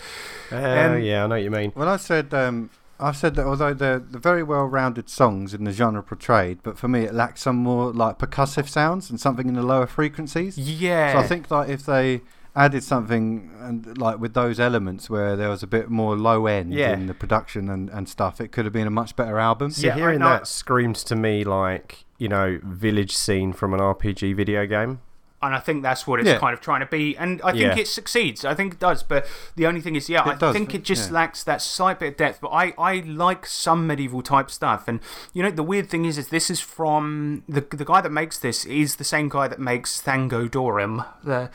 Uh, Um, yeah, I know what you mean. Well, I said, um, I said that although they're, they're very well-rounded songs in the genre portrayed, but for me it lacks some more like percussive sounds and something in the lower frequencies. Yeah. So I think like if they added something and like with those elements where there was a bit more low end Yeah. in the production and, and stuff, it could have been a much better album. See, Yeah, hearing know- that screams to me like, you know, village scene from an RPG video game. And I think that's what it's Yeah. kind of trying to be. And I think Yeah. it succeeds. I think it does. But the only thing is, yeah, It I does, think it just yeah. lacks that slight bit of depth. But I, I like some medieval type stuff. And you know, the weird thing is, is this is from the the guy that makes this is the same guy that makes Thangorodrim, the,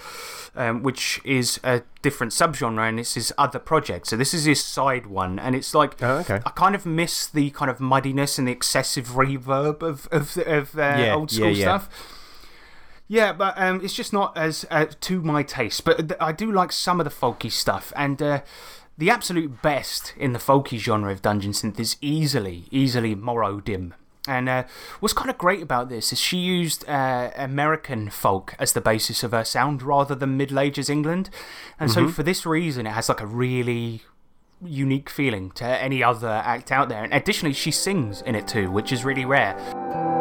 um, which is a different subgenre, and it's his other project. So this is his side one, and it's like Oh, okay. I kind of miss the kind of muddiness and the excessive reverb of of, of uh, old school yeah, yeah. stuff. Yeah, but um, it's just not as uh, to my taste. But th- I do like some of the folky stuff, and uh, the absolute best in the folky genre of Dungeon Synth is easily, easily Morrow Dim. And uh, what's kind of great about this is she used uh, American folk as the basis of her sound rather than Middle Ages England. And so, for this reason, it has like a really unique feeling to any other act out there. And additionally, she sings in it too, which is really rare.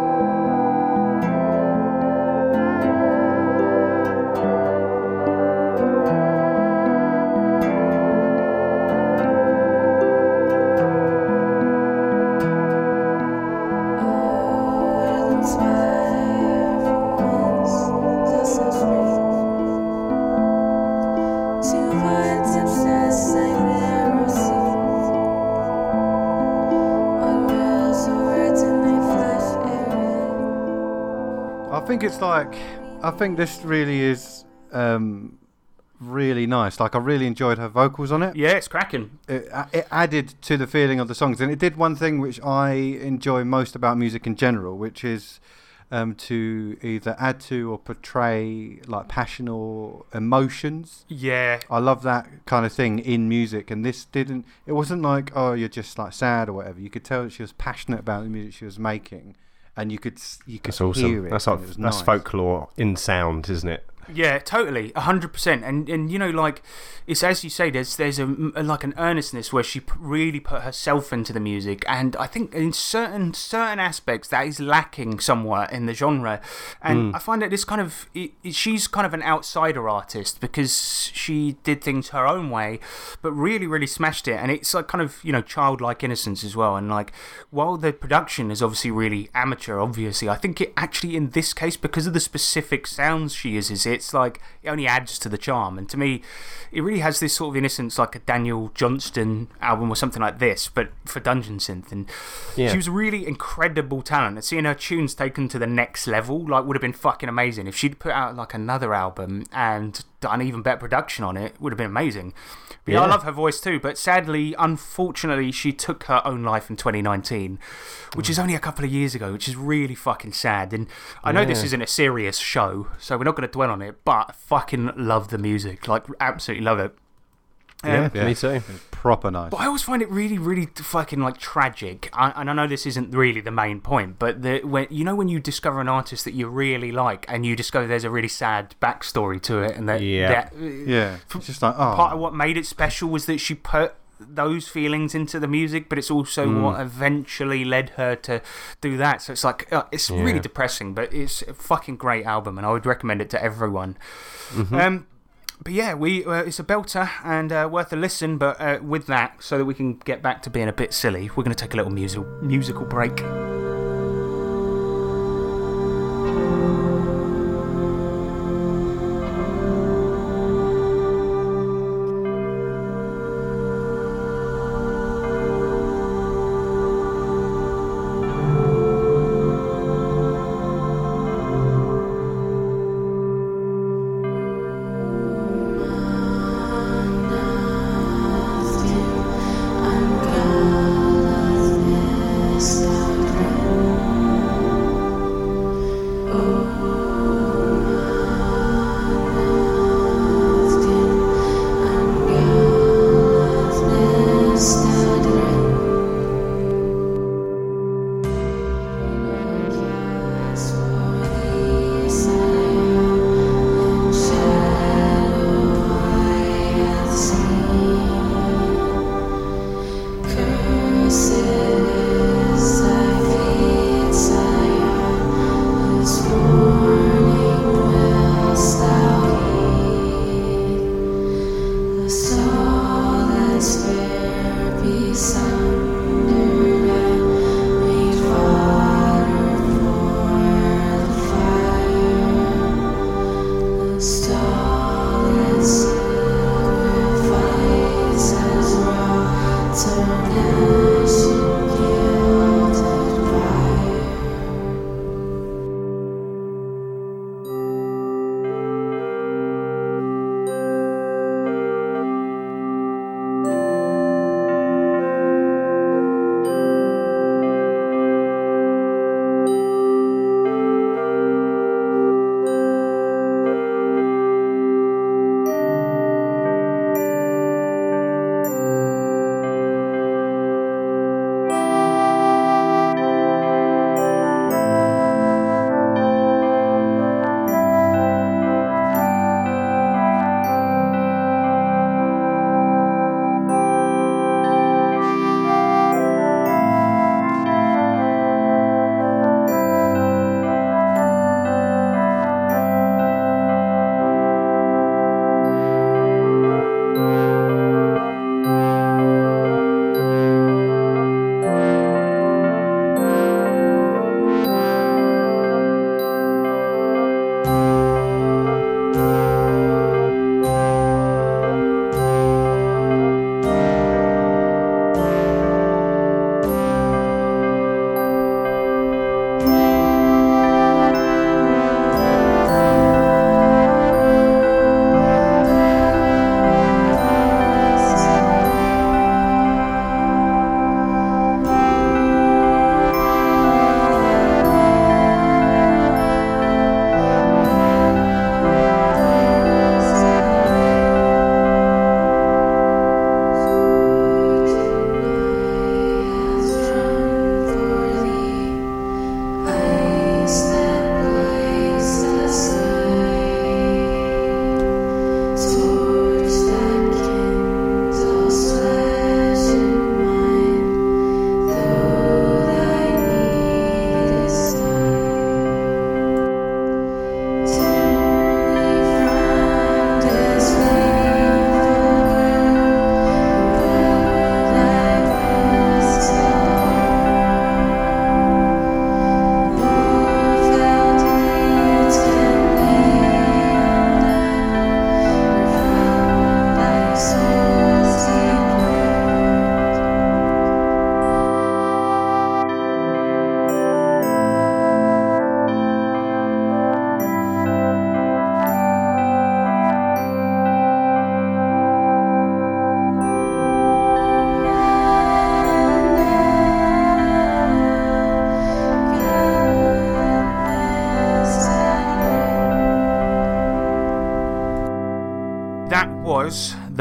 Like, I think this really is um, really nice. Like, I really enjoyed her vocals on it. Yeah, it's cracking. It, it added to the feeling of the songs, and it did one thing which I enjoy most about music in general, which is um, to either add to or portray like passion or emotions. Yeah. I love that kind of thing in music, and this didn't. It wasn't like oh you're just like sad or whatever. You could tell that she was passionate about the music she was making, and you could you could That's hear it. That's like that's nice. folklore in sound, isn't it? Yeah, totally, hundred percent, and and you know, like it's as you say, there's there's a, a- like an earnestness where she p- really put herself into the music, and I think in certain certain aspects that is lacking somewhat in the genre, and hmm. I find that this kind of it, it- she's kind of an outsider artist because she did things her own way, but really really smashed it, and it's like kind of you know childlike innocence as well, and like while the production is obviously really amateur, obviously I think it actually in this case because of the specific sounds she uses, it's like it only adds to the charm. And to me, it really has this sort of innocence, like a Daniel Johnston album or something like this, but for Dungeon Synth. And Yeah. she was really incredible talent. And seeing her tunes taken to the next level, like, would have been fucking amazing. If she'd put out like another album and done even better production on it, would have been amazing. But yeah, I love her voice too. But sadly, unfortunately, she took her own life in 2019, which is only a couple of years ago, which is really fucking sad. And I know this isn't a serious show, so we're not going to dwell on it, but I fucking love the music. Like, absolutely love it. Um, me too. Proper nice. but I always find it really, really fucking like tragic. I, and I know this isn't really the main point, but the, when you know when you discover an artist that you really like, and you discover there's a really sad backstory to it, and that, Yeah. that Yeah, it's just like oh, part of what made it special was that she put those feelings into the music, but it's also Mm. what eventually led her to do that. So it's like uh, it's really depressing, but it's a fucking great album, and I would recommend it to everyone. Mm-hmm. Um, but yeah, we uh, it's a belter and uh, worth a listen. But uh, with that, so that we can get back to being a bit silly, we're going to take a little musical musical break.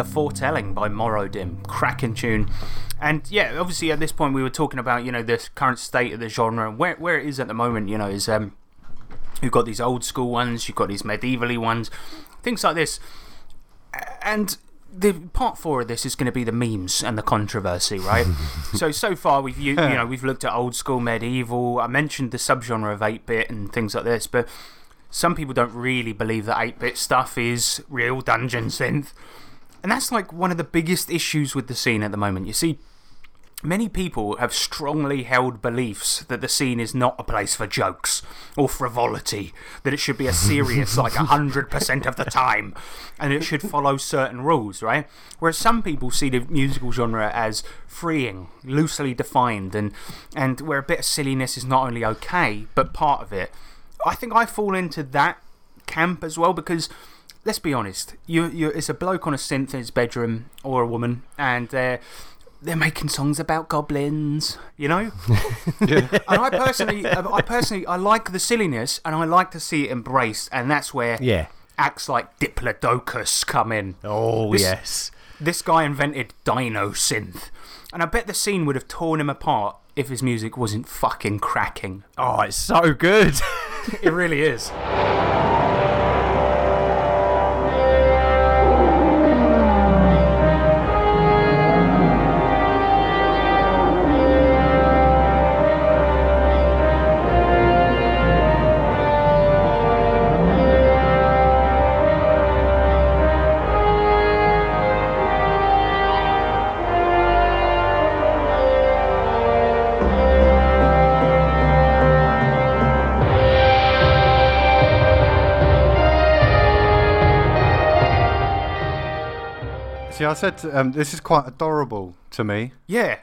The Foretelling by Morodim. Cracking tune. And yeah, obviously at this point we were talking about, you know, the current state of the genre and where, where it is at the moment, you know, is um, you've got these old school ones, you've got these medievally ones, things like this. And the part four of this is going to be the memes and the controversy, right? so so far we've you, you know we've looked at old school medieval. I mentioned the subgenre of eight bit and things like this, but some people don't really believe that 8 bit stuff is real dungeon synth. And that's like one of the biggest issues with the scene at the moment. You see, many people have strongly held beliefs that the scene is not a place for jokes or frivolity, that it should be a serious like 100% of the time, and it should follow certain rules, right? Whereas some people see the musical genre as freeing, loosely defined, and, and where a bit of silliness is not only okay, but part of it. I think I fall into that camp as well because let's be honest, you, you, it's a bloke on a synth in his bedroom or a woman, and they're, they're making songs about goblins, you know? yeah. And I personally, I personally, I like the silliness and I like to see it embraced, and that's where yeah. acts like Diplodocus come in. Oh, This- yes. This guy invented Dino Synth, and I bet the scene would have torn him apart if his music wasn't fucking cracking. Oh, it's so good. It really is. I said um, this is quite adorable to me. Yeah,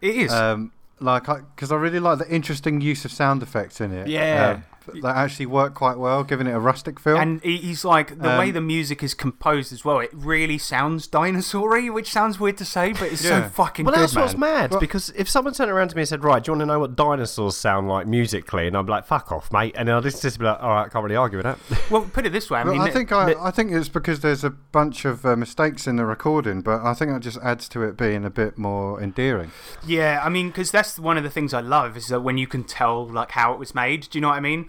it is. Um, like, because I, really like the interesting use of sound effects in it. Yeah. Um, that actually work quite well, giving it a rustic feel. and he's like, the way Um, the music is composed as well, it really sounds dinosaur which sounds weird to say, but it's so fucking Well, good. that's what's mad Well- because if someone turned around to me and said, "Right, do you want to know what dinosaurs sound like musically?" and I'd be like, "Fuck off, mate," and then I'd just just be like, "All right, I can't really argue with that." Well, put it this way. I mean, I the- think I, the- I think it's because there's a bunch of uh, mistakes in the recording, but I think that just adds to it being a bit more endearing. Yeah, I mean, because that's one of the things I love is that when you can tell like how it was made. Do you know what I mean?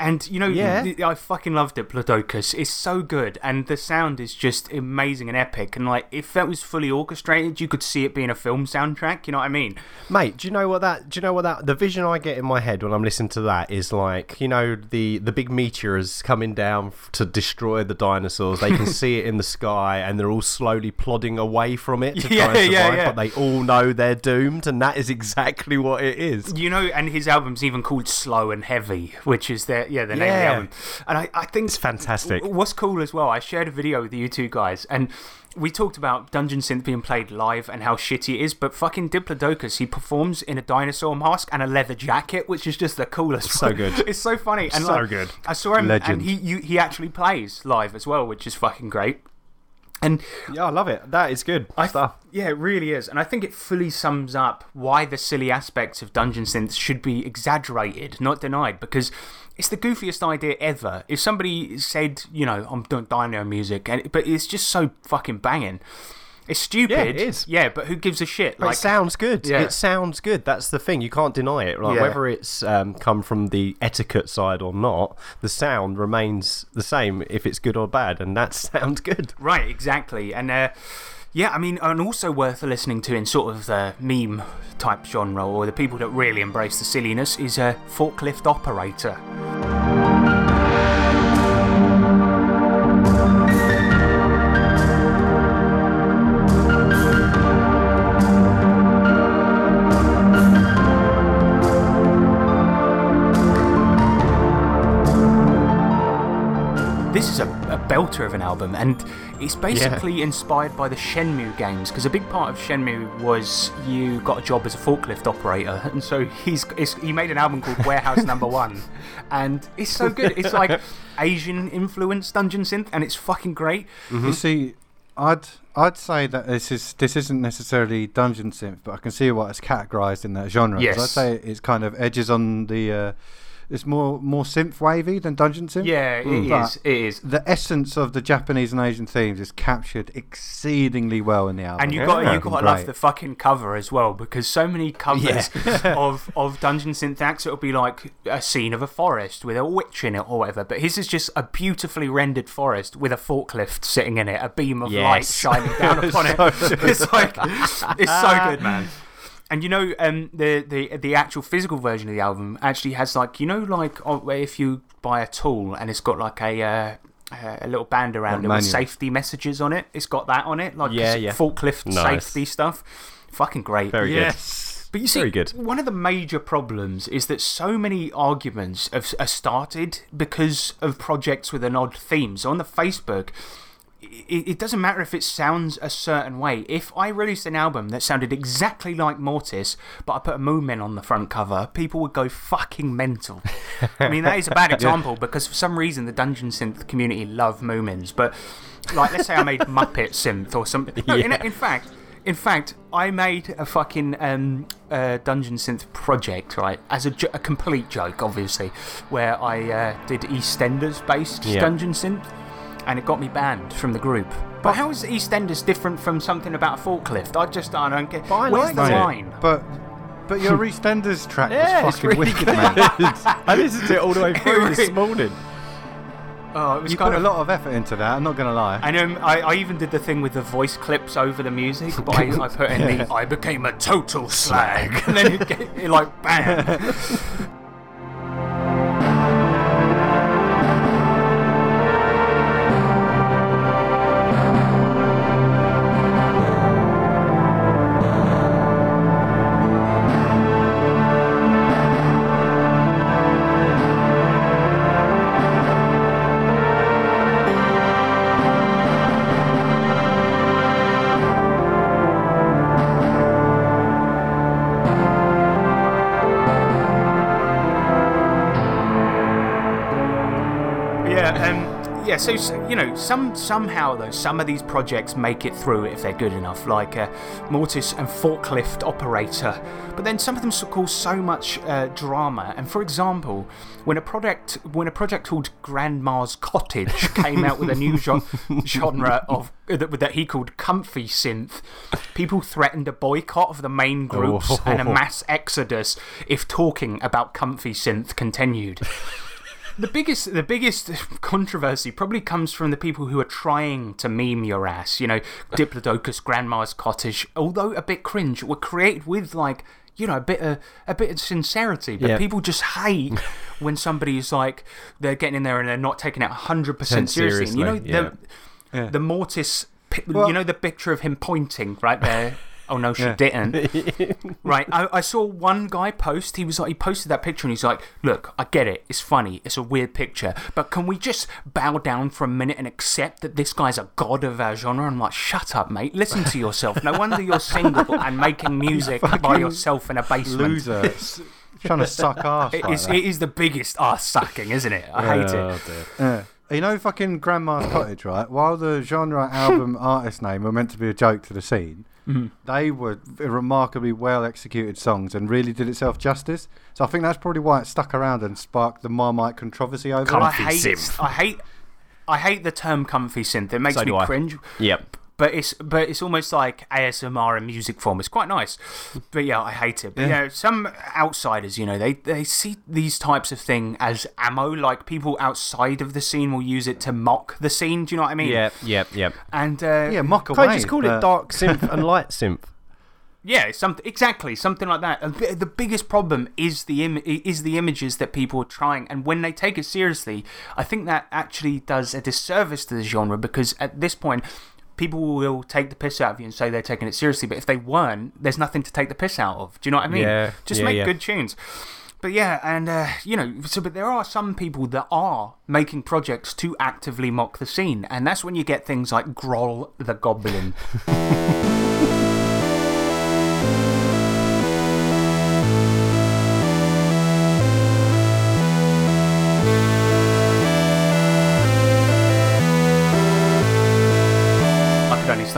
And you know, Yeah. I fucking loved it. Plodocus It's so good, and the sound is just amazing and epic. And like, if that was fully orchestrated, you could see it being a film soundtrack. You know what I mean? Mate, do you know what that? Do you know what that? The vision I get in my head when I'm listening to that is like, you know, the the big meteors coming down to destroy the dinosaurs. They can see it in the sky, and they're all slowly plodding away from it to Yeah, try and survive. yeah, yeah. But they all know they're doomed, and that is exactly what it is. You know, and his album's even called Slow and Heavy, which is their yeah the name of the album. And I, I think It's fantastic. What's cool as well, I shared a video with you two guys, and we talked about Dungeon Synth being played live and how shitty it is. But fucking Diplodocus, he performs in a dinosaur mask and a leather jacket, which is just the coolest. So good. It's so funny and So like, good. I saw him, Legend. and he you, he actually plays live as well, which is fucking great. And Yeah, I love it. That is good I stuff. Yeah, it really is. And I think it fully sums up why the silly aspects of Dungeon Synths should be exaggerated, not denied, because it's the goofiest idea ever. If somebody said, you know, I'm doing dino music, and, but it's just so fucking banging. It's stupid. Yeah, it is. Yeah, but who gives a shit? But it sounds good. Yeah. It sounds good. That's the thing. You can't deny it. Like, Yeah. Whether it's um, come from the etiquette side or not, the sound remains the same if it's good or bad, and that sounds good. Right, exactly. And uh, yeah, I mean, and also worth listening to in sort of the meme type genre or the people that really embrace the silliness is a forklift operator. Belter of an album, and it's basically inspired by the Shenmue games because a big part of Shenmue was you got a job as a forklift operator, and so he's, it's, he made an album called Warehouse Number One, and it's so good. It's like Asian influenced dungeon synth, and it's fucking great. You see, I'd I'd say that this is this isn't necessarily dungeon synth, but I can see what it's categorised in that genre. Yes. I'd say it's kind of edges on the uh, it's more more synth wavy than Dungeon Synth. Yeah, it hmm. is. But It is. the essence of the Japanese and Asian themes is captured exceedingly well in the album. And you Yeah. got you got to love the fucking cover as well because so many covers of of Dungeon Synth acts it'll be like a scene of a forest with a witch in it or whatever. But his is just a beautifully rendered forest with a forklift sitting in it, a beam of light shining down upon it. it's like it's so good, man. And you know, um, the, the the actual physical version of the album actually has like you know, like if you buy a tool and it's got like a uh, a little band around it with safety messages on it. It's got that on it, like Yeah, yeah. forklift Nice. safety stuff. Fucking great. Very yes. But you see, Very good. one of the major problems is that so many arguments have, are started because of projects with an odd theme. So on the Facebook, it, it doesn't matter if it sounds a certain way. If I released an album that sounded exactly like Mortiis, but I put a Moomin on the front cover, people would go fucking mental. I mean, that is a bad example because for some reason the Dungeon Synth community love Moomins. But, like, let's say I made Muppet Synth or something. No, in, in fact, in fact, I made a fucking um, uh, Dungeon Synth project, right? As a, a complete joke, obviously, where I uh, did EastEnders based Yeah. Dungeon Synth, and it got me banned from the group. But how is EastEnders different from something about a forklift? I just I don't get. I Where's the it. line? But but your EastEnders track Yeah, was fucking really wicked, good. man. I listened to it all the way through this morning. Oh, it was You kind put a lot of effort into that. I'm not gonna lie. And um, I, I even did the thing with the voice clips over the music, but I, I put in the I became a total slag, and then it, get, it like bam. Know, some somehow though, some of these projects make it through if they're good enough, like uh, Mortiis and Forklift Operator. But then some of them cause so much uh, drama. And for example, when a project when a project called Grandma's Cottage came out with a new gen- genre of that, that he called comfy synth, people threatened a boycott of the main groups and a mass exodus if talking about comfy synth continued. The biggest, the biggest controversy probably comes from the people who are trying to meme your ass. You know, Diplodocus, Grandma's Cottage, although a bit cringe, were created with like, you know, a bit of a bit of sincerity. But Yeah. people just hate when somebody is like they're getting in there and they're not taking it hundred percent seriously. And you know, Seriously, the Yeah. the Mortiis, Well- you know, the picture of him pointing right there. Oh no, she Yeah. didn't. right, I, I saw one guy post. He was like, he posted that picture and he's like, "Look, I get it. It's funny. It's a weird picture, but can we just bow down for a minute and accept that this guy's a god of our genre?" I'm like, "Shut up, mate. Listen to yourself. No wonder you're single and making music by yourself in a basement." Loser. Trying to suck ass. It like is, it is the biggest ass sucking, isn't it? I hate Oh, it. dear. Yeah. You know, fucking Grandma's Cottage, right? While the genre, album, artist name were meant to be a joke to the scene, Mm-hmm. they were remarkably well executed songs and really did itself justice. So I think that's probably why it stuck around and sparked the Marmite controversy over I it. hate, synth. I hate, I hate the term "comfy synth." It makes So me cringe. Yep. But it's but it's almost like ASMR in music form. It's quite nice, but yeah, I hate it. But Yeah. yeah, some outsiders, you know, they they see these types of thing as ammo. Like people outside of the scene will use it to mock the scene. Do you know what I mean? Yep. Yep. Yep. And uh, Yeah, mock away. Can't you just call but- it dark synth and light synth? Yeah, something exactly something like that. And The the biggest problem is the Im- is the images that people are trying, and when they take it seriously, I think that actually does a disservice to the genre because at this point. People will take the piss out of you and say they're taking it seriously, but if they weren't, there's nothing to take the piss out of. Do you know what I mean? Yeah, Just yeah, make yeah. good tunes. But yeah, and uh, you know, so but there are some people that are making projects to actively mock the scene, and that's when you get things like Groll the Goblin.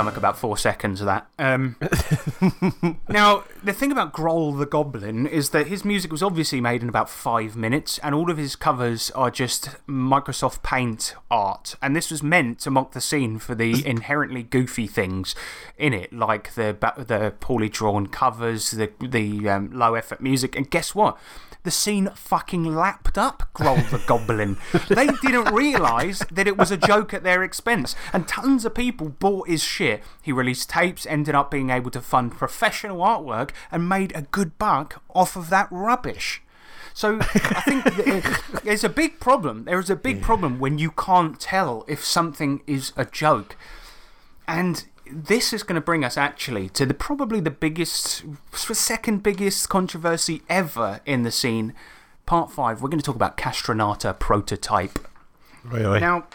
stomach about four seconds of that. Um, now, the thing about Grohl the Goblin is that his music was obviously made in about five minutes, and all of his covers are just Microsoft Paint art. And this was meant to mock the scene for the inherently goofy things in it, like the, the poorly drawn covers, the, the um, low effort music. And guess what? The scene fucking lapped up Grohl the Goblin. they didn't realise that it was a joke at their expense, and tons of people bought his shit. He released tapes, ended up being able to fund professional artwork, and made a good buck off of that rubbish. So I think there's a big problem. There is a big problem when you can't tell if something is a joke. And this is going to bring us actually to the, probably the biggest, second biggest controversy ever in the scene. Part five, we're going to talk about Castronata Prototype. Really? Now,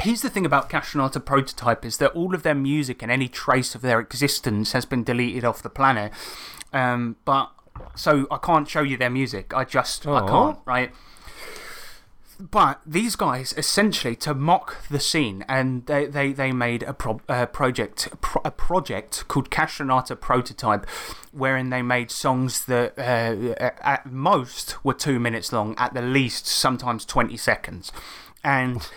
here's the thing about Castronata Prototype is that all of their music and any trace of their existence has been deleted off the planet. Um, but, so I can't show you their music. I just, I can't, right? But these guys, essentially, to mock the scene, and they, they, they made a pro, uh, project, pro, a project called Castronata Prototype, wherein they made songs that uh, at most were two minutes long, at the least, sometimes 20 seconds. And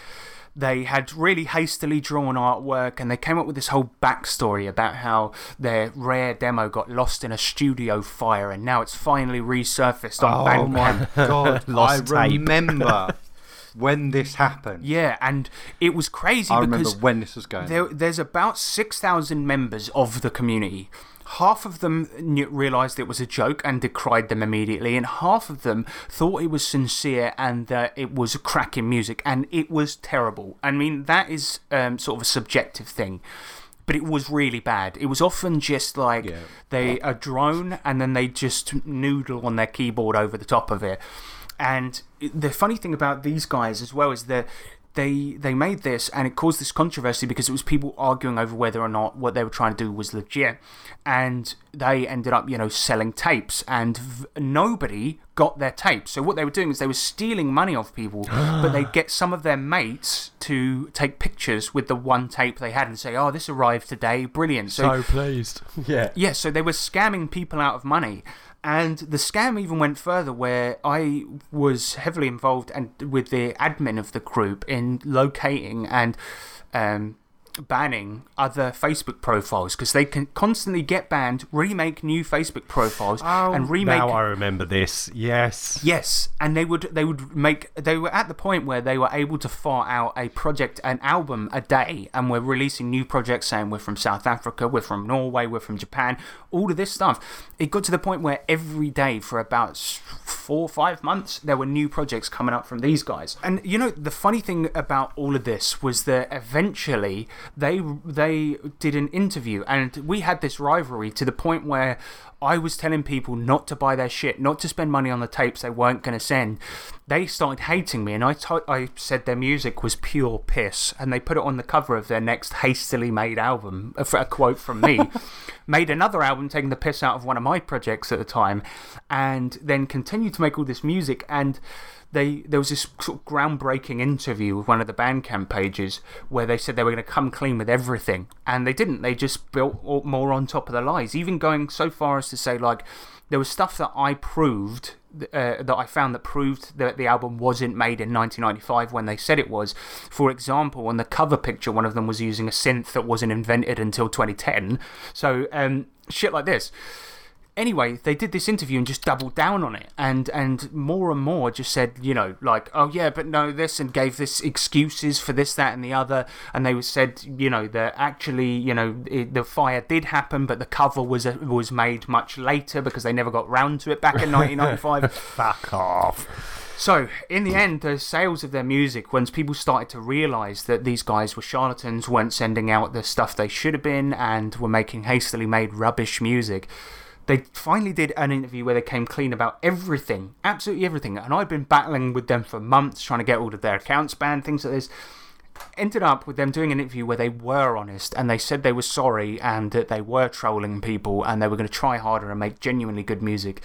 they had really hastily drawn artwork and they came up with this whole backstory about how their rare demo got lost in a studio fire and now it's finally resurfaced on oh Bandcamp. my god, Lost I tape. remember when this happened. Yeah, and it was crazy I remember when this was going there, there's about 6,000 members of the community. Half of them realised it was a joke and decried them immediately, and half of them thought it was sincere and that it was cracking music, and it was terrible. I mean, that is um, sort of a subjective thing. But it was really bad. It was often just like Yeah. they a drone and then they just noodle on their keyboard over the top of it. And the funny thing about these guys as well is that they, they made this and it caused this controversy because it was people arguing over whether or not what they were trying to do was legit. And they ended up, you know, selling tapes and v- nobody got their tapes. So what they were doing is they were stealing money off people, but they'd get some of their mates to take pictures with the one tape they had and say, oh, this arrived today. Brilliant. So, pleased. Yeah. yeah, so they were scamming people out of money. And the scam even went further where I was heavily involved and with the admin of the group in locating and um, banning other Facebook profiles because they can constantly get banned, remake new Facebook profiles, oh, and remake. Now I remember this. Yes. Yes, and they would they would make they were at the point where they were able to fart out a project an album a day and we're releasing new projects saying we're from South Africa, we're from Norway, we're from Japan, all of this stuff. It got to the point where every day for about 4 or 5 months there were new projects coming up from these guys. And you know the funny thing about all of this was that eventually they they did an interview and we had this rivalry to the point where I was telling people not to buy their shit, not to spend money on the tapes they weren't going to send. They started hating me, and I I said their music was pure piss, and they put it on the cover of their next hastily made album. A, a quote from me. made another album taking the piss out of one of my projects at the time, and then continued to make all this music. And they there was this sort of groundbreaking interview with one of the Bandcamp pages where they said they were going to come clean with everything, and they didn't. They just built more on top of the lies, even going so far as to say like there was stuff that I proved. Uh, that I found that proved that the album wasn't made in 1995 when they said it was. For example, on the cover picture, one of them was using a synth that wasn't invented until 2010. So, um, shit like this anyway, they did this interview and just doubled down on it, and and more and more just said, you know, like, oh yeah, but no, this, and gave this excuses for this, that, and the other, and they said, you know, that actually, you know, it, the fire did happen, but the cover was uh, was made much later because they never got round to it back in 1995. Fuck off. So, in the end, the sales of their music, once people started to realise that these guys were charlatans, weren't sending out the stuff they should have been, and were making hastily made rubbish music, they finally did an interview where they came clean about everything, absolutely everything. And I'd been battling with them for months, trying to get all of their accounts banned, things like this. Ended up with them doing an interview where they were honest and they said they were sorry and that they were trolling people and they were going to try harder and make genuinely good music.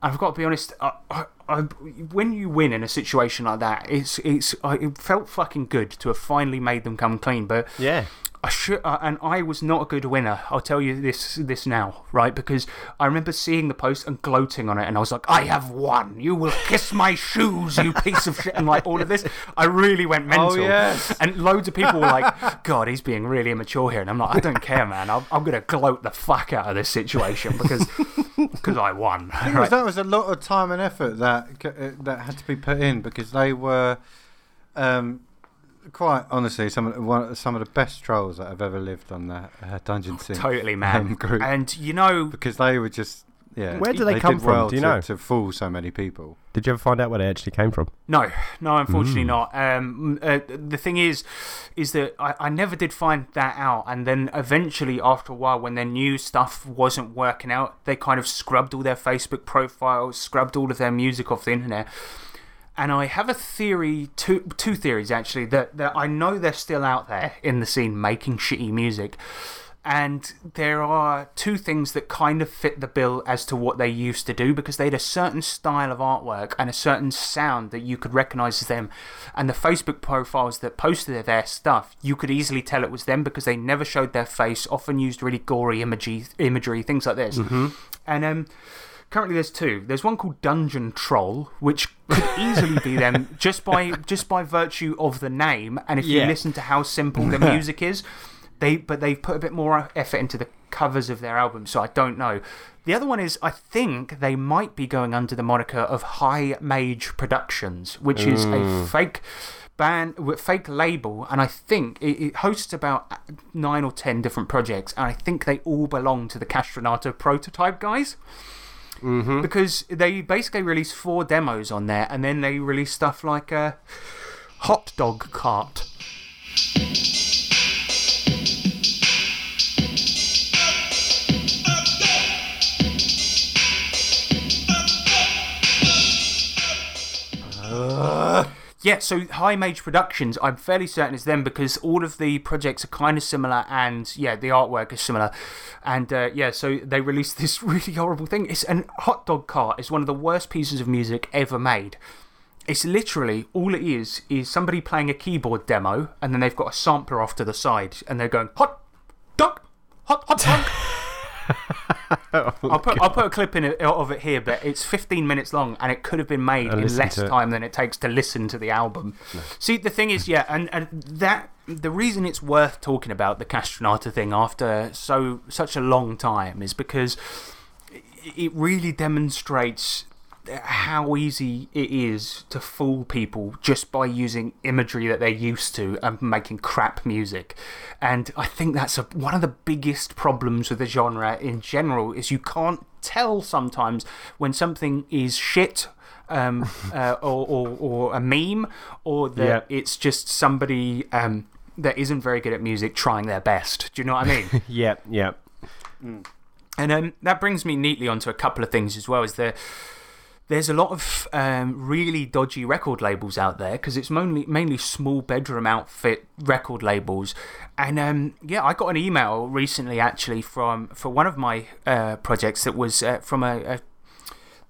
I've got to be honest. I, I, I, when you win in a situation like that, it's it's. I, it felt fucking good to have finally made them come clean. But Yeah. I should, uh, and I was not a good winner. I'll tell you this this now, right? Because I remember seeing the post and gloating on it, and I was like, "I have won! You will kiss my shoes, you piece of shit!" And like all of this, I really went mental. Oh, yes. And loads of people were like, "God, he's being really immature here," and I'm like, "I don't care, man. I'm, I'm gonna gloat the fuck out of this situation because because I won." Because Right? that was a lot of time and effort that uh, that had to be put in because they were, um, quite honestly, some of the, one, some of the best trolls that I've ever lived on that uh, Dungeon Synth Totally, man. um, group And you know, because they were just yeah. Where do they come did from? Well Do you to, know? to fool so many people? Did you ever find out where they actually came from? No, no, unfortunately Mm. not. Um, uh, the thing is, is that I, I never did find that out, and then eventually, after a while, when their new stuff wasn't working out, they kind of scrubbed all their Facebook profiles, scrubbed all of their music off the internet. And I have a theory, two two theories actually, that, that I know they're still out there in the scene making shitty music. And there are two things that kind of fit the bill as to what they used to do because they had a certain style of artwork and a certain sound that you could recognize as them. And the Facebook profiles that posted their stuff, you could easily tell it was them because they never showed their face, often used really gory imagery, imagery things like this. And um, currently there's two. There's one called Dungeon Troll, which could easily be them just by just by virtue of the name. And if you listen to how simple the music is, they but they've put a bit more effort into the covers of their albums. So I don't know. The other one is I think they might be going under the moniker of High Mage Productions, which is a mm. fake band fake label and i think it, it hosts about nine or ten different projects and i think they all belong to the castronata prototype guys Mm-hmm. because they basically released four demos on there and then they released stuff like a hot dog cart Yeah, so High Mage Productions, I'm fairly certain it's them because all of the projects are kind of similar and, yeah, the artwork is similar. And, uh, yeah, so they released this really horrible thing. It's an hot dog cart. It's one of the worst pieces of music ever made. It's literally all it is is somebody playing a keyboard demo and then they've got a sampler off to the side and they're going, hot dog, hot, hot dog. I'll put, I'll put a clip in it, of it here, but it's 15 minutes long and it could have been made in less time than it takes to listen to the album. See, the thing is, yeah, and, and that the reason it's worth talking about the Castronata thing after so such a long time is because it really demonstrates how easy it is to fool people just by using imagery that they're used to and making crap music. And I think that's a, one of the biggest problems with the genre in general is you can't tell sometimes when something is shit um, uh, or, or, or a meme or that Yeah. it's just somebody um, that isn't very good at music trying their best. Do you know what I mean? Yep, yep. And um, that brings me neatly onto a couple of things as well. Is there, there's a lot of um, really dodgy record labels out there because it's mainly mainly small bedroom outfit record labels. And um, yeah, I got an email recently actually from for one of my uh, projects that was uh, from a, a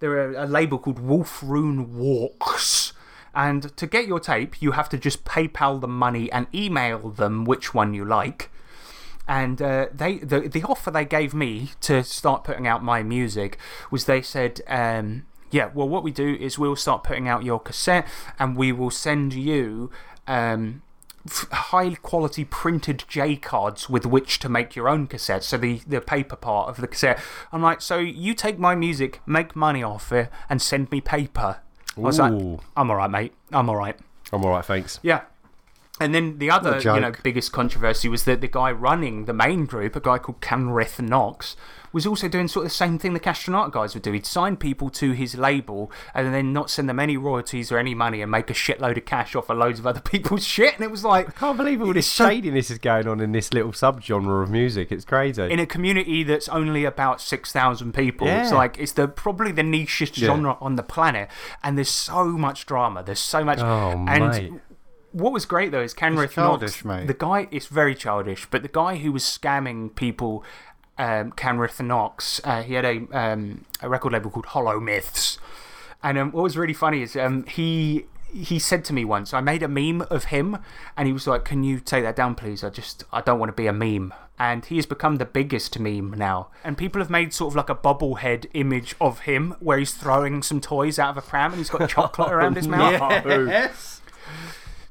they're a, label called Wolf Rune Walks. And to get your tape, you have to just PayPal them money and email them which one you like and uh, they the the offer they gave me to start putting out my music was they said um, yeah well what we do is we'll start putting out your cassette and we will send you um, high quality printed J cards with which to make your own cassette so the the paper part of the cassette. I'm like so you take my music make money off it and send me paper. I was like I'm alright mate. I'm alright. I'm alright, thanks. yeah. And then the other, you know, biggest controversy was that the guy running the main group, a guy called Kenrith Knox, was also doing sort of the same thing the Castronata guys would do. He'd sign people to his label and then not send them any royalties or any money and make a shitload of cash off of loads of other people's shit. And it was like, I Can't believe all this shadiness is going on in this little subgenre of music. It's crazy. in a community that's only about 6,000 people. It's like, it's the probably the nichest genre on the planet. And there's so much drama. There's so much. Oh, and mate. What was great though is Kenrith childish, Knox, mate. the guy is very childish, but the guy who was scamming people, um, Kenrith Knox, uh, he had a um, a record label called Hollow Myths, and um, what was really funny is um, he he said to me once, I made a meme of him, and he was like, Can you take that down, please? I just, I don't want to be a meme. And he has become the biggest meme now. And people have made sort of like a bobblehead image of him where he's throwing some toys out of a pram and he's got chocolate around his mouth. Yes.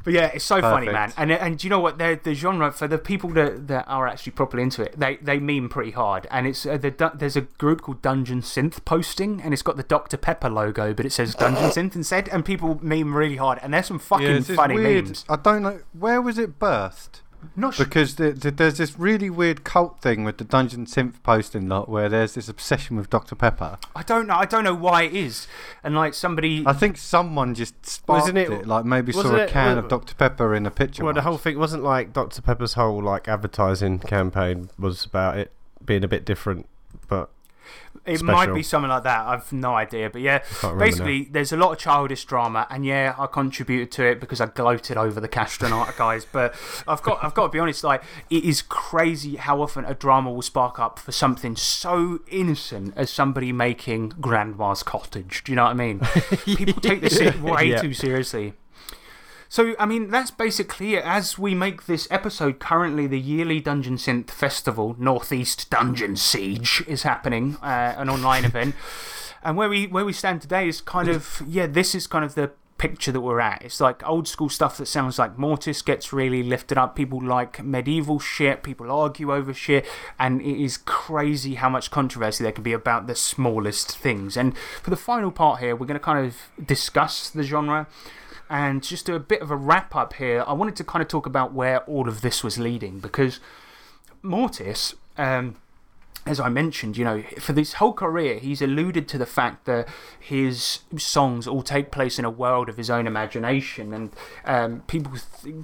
But yeah, it's so funny, man. And and do you know what? The the genre for the people that, that are actually properly into it, they they meme pretty hard. And it's uh, the there's a group called Dungeon Synth posting, and it's got the Dr Pepper logo, but it says Dungeon Synth instead. And people meme really hard, and there's some fucking Yeah, funny weird. memes. I don't know where was it birthed. Not sure. Because the, the, there's this really weird cult thing with the Dungeon Synth posting lot where there's this obsession with Dr. Pepper. I don't know. I don't know why it is. And like somebody, I think someone just sparked Wasn't it- it, like maybe saw a can wa- of Dr. Pepper in a picture. Well, the whole thing wasn't like Dr Pepper's whole like advertising campaign was about it being a bit different, but it might be something like that. I've no idea. But yeah, basically, there's a lot of childish drama, and yeah, I contributed to it because I gloated over the Castronata guys. But I've got, I've got to be honest. Like, it is crazy how often a drama will spark up for something so innocent as somebody making Grandma's Cottage. Do you know what I mean? People take this shit way Yeah. too seriously. So, I mean, that's basically it. As we make this episode, currently the yearly Dungeon Synth Festival, Northeast Dungeon Siege, is happening, uh, an online event. And where we, where we stand today is kind of, yeah, this is kind of the picture that we're at. It's like old school stuff that sounds like Mortiis gets really lifted up. People like medieval shit, people argue over shit, and it is crazy how much controversy there can be about the smallest things. And for the final part here, we're going to kind of discuss the genre. And just do a bit of a wrap up here, I wanted to kind of talk about where all of this was leading because Mortiis, um, as I mentioned, you know, for this whole career, he's alluded to the fact that his songs all take place in a world of his own imagination, and um, people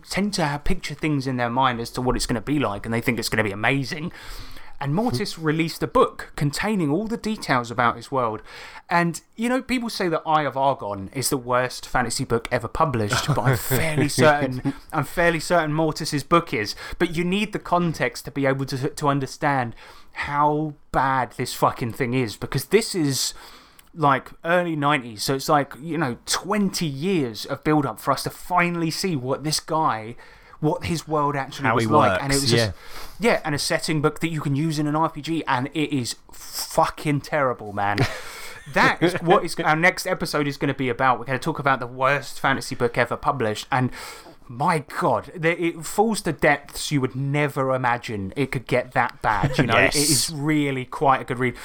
tend to picture things in their mind as to what it's going to be like, and they think it's going to be amazing. And Mortiis released a book containing all the details about his world. And, you know, people say that Eye of Argon is the worst fantasy book ever published, but I'm fairly certain, I'm fairly certain Mortiis's book is. But you need the context to be able to, to understand how bad this fucking thing is, because this is like early 90s. So it's like, you know, 20 years of build up for us to finally see what this guy, what his world actually How was like. And it works, was just, yeah, and a setting book that you can use in an RPG, and it is fucking terrible, man. that is what is our next episode is going to be about. We're going to talk about the worst fantasy book ever published, and my god, it falls to depths you would never imagine it could get that bad. You know, Yes. it is really quite a good read.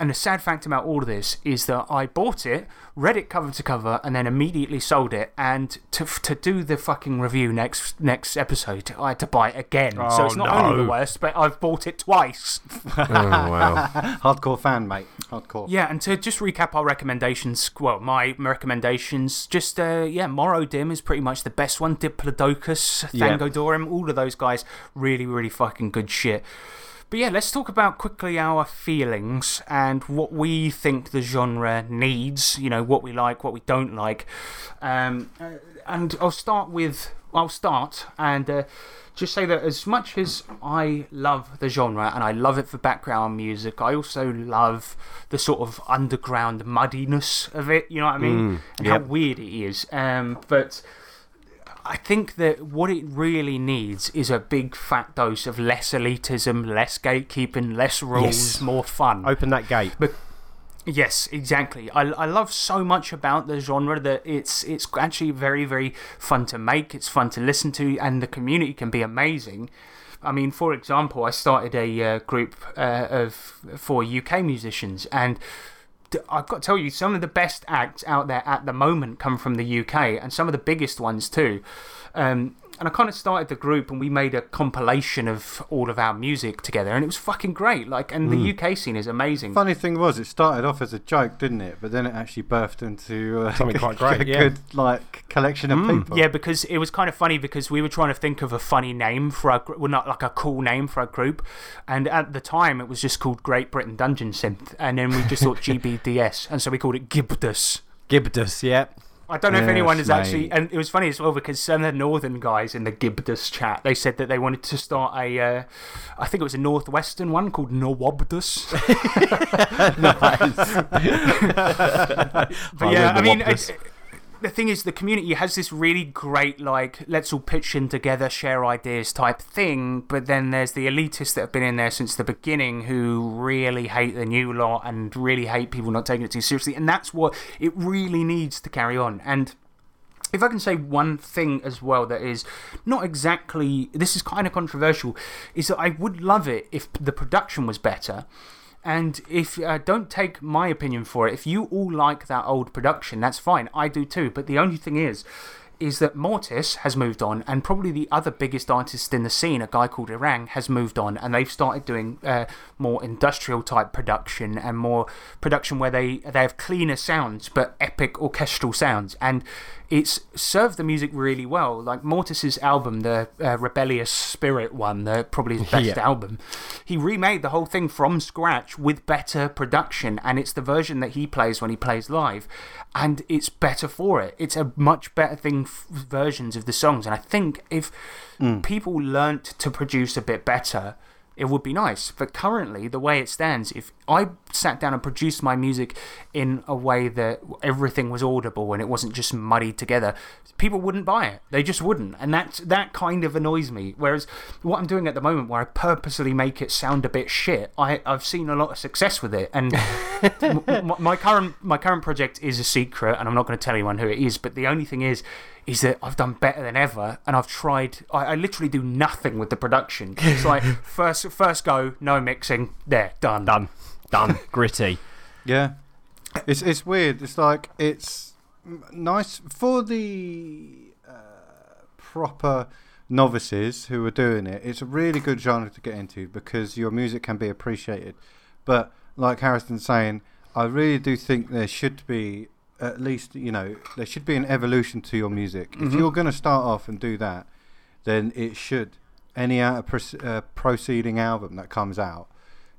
And the sad fact about all of this is that I bought it, read it cover to cover, and then immediately sold it. And to, to do the fucking review next next episode, I had to buy it again. so Oh, it's not only the worst, but I've bought it twice. oh wow. Hardcore fan, mate. Hardcore. Yeah, and to just recap our recommendations, well, my recommendations, just, uh, yeah, Morodim is pretty much the best one. Diplodocus, Yeah. Thangorodrim, all of those guys, really, really fucking good shit. But yeah, let's talk about quickly our feelings and what we think the genre needs, you know, what we like, what we don't like. Um, uh, and I'll start with, I'll start and uh, just say that as much as I love the genre and I love it for background music, I also love the sort of underground muddiness of it, you know what I mean? and how weird it is. Um, but. I think that what it really needs is a big fat dose of less elitism, less gatekeeping, less rules, Yes. more fun. Open that gate. Yes, exactly. I, I love so much about the genre that it's it's actually very very fun to make. It's fun to listen to, and the community can be amazing. I mean, for example, I started a uh, group uh, of for UK musicians, and I've got to tell you, some of the best acts out there at the moment come from the UK, and some of the biggest ones too. Um, and I kind of started the group, and we made a compilation of all of our music together, and it was fucking great. Like, and the UK scene is amazing. Funny thing was, it started off as a joke, didn't it? But then it actually birthed into uh, Something quite great, a yeah. good like collection of people. Yeah, because it was kind of funny because we were trying to think of a funny name for our gr- well, not like a cool name for our group, and at the time it was just called Great Britain Dungeon Synth, and then we just thought GBDS, and so we called it Gibdus. Gibdus, yeah. I don't know if Yes, anyone has actually, and it was funny as well because some of the northern guys in the Gibdus chat they said that they wanted to start a, uh, I think it was a northwestern one called Nawabdus. but yeah, I mean, it- the thing is, the community has this really great, like, let's all pitch in together, share ideas type thing. But then there's the elitists that have been in there since the beginning who really hate the new lot and really hate people not taking it too seriously. And that's what it really needs to carry on. And if I can say one thing as well that is not exactly, this is kind of controversial, is that I would love it if the production was better. And if uh, don't take my opinion for it, if you all like that old production, that's fine. I do too. But the only thing is, is that Mortiis has moved on, and probably the other biggest artist in the scene, a guy called Erang, has moved on, and they've started doing uh, more industrial type production and more production where they, they have cleaner sounds but epic orchestral sounds. And it's served the music really well. Like Mortiis's album, the uh, Rebellious Spirit one, the, probably his best Yeah. album, he remade the whole thing from scratch with better production, and it's the version that he plays when he plays live, and it's better for it. It's a much better thing, f- versions of the songs, and I think if people learnt to produce a bit better, it would be nice. But currently, the way it stands, if I sat down and produced my music in a way that everything was audible and it wasn't just muddied together, people wouldn't buy it. They just wouldn't. And that's, that kind of annoys me. Whereas what I'm doing at the moment, where I purposely make it sound a bit shit, I, I've seen a lot of success with it. And m- m- my, current, my current project is a secret, and I'm not going to tell anyone who it is. But the only thing is, is that I've done better than ever, and I've tried. I, I literally do nothing with the production. It's like first, first go, no mixing, there, done. Done. Done. Gritty. Yeah, it's it's weird. It's like it's nice for the uh, proper novices who are doing it. It's a really good genre to get into because your music can be appreciated. But like Harrison's saying, I really do think there should be at least you know there should be an evolution to your music. If you're going to start off and do that, then it should any out proce- uh, proceeding album that comes out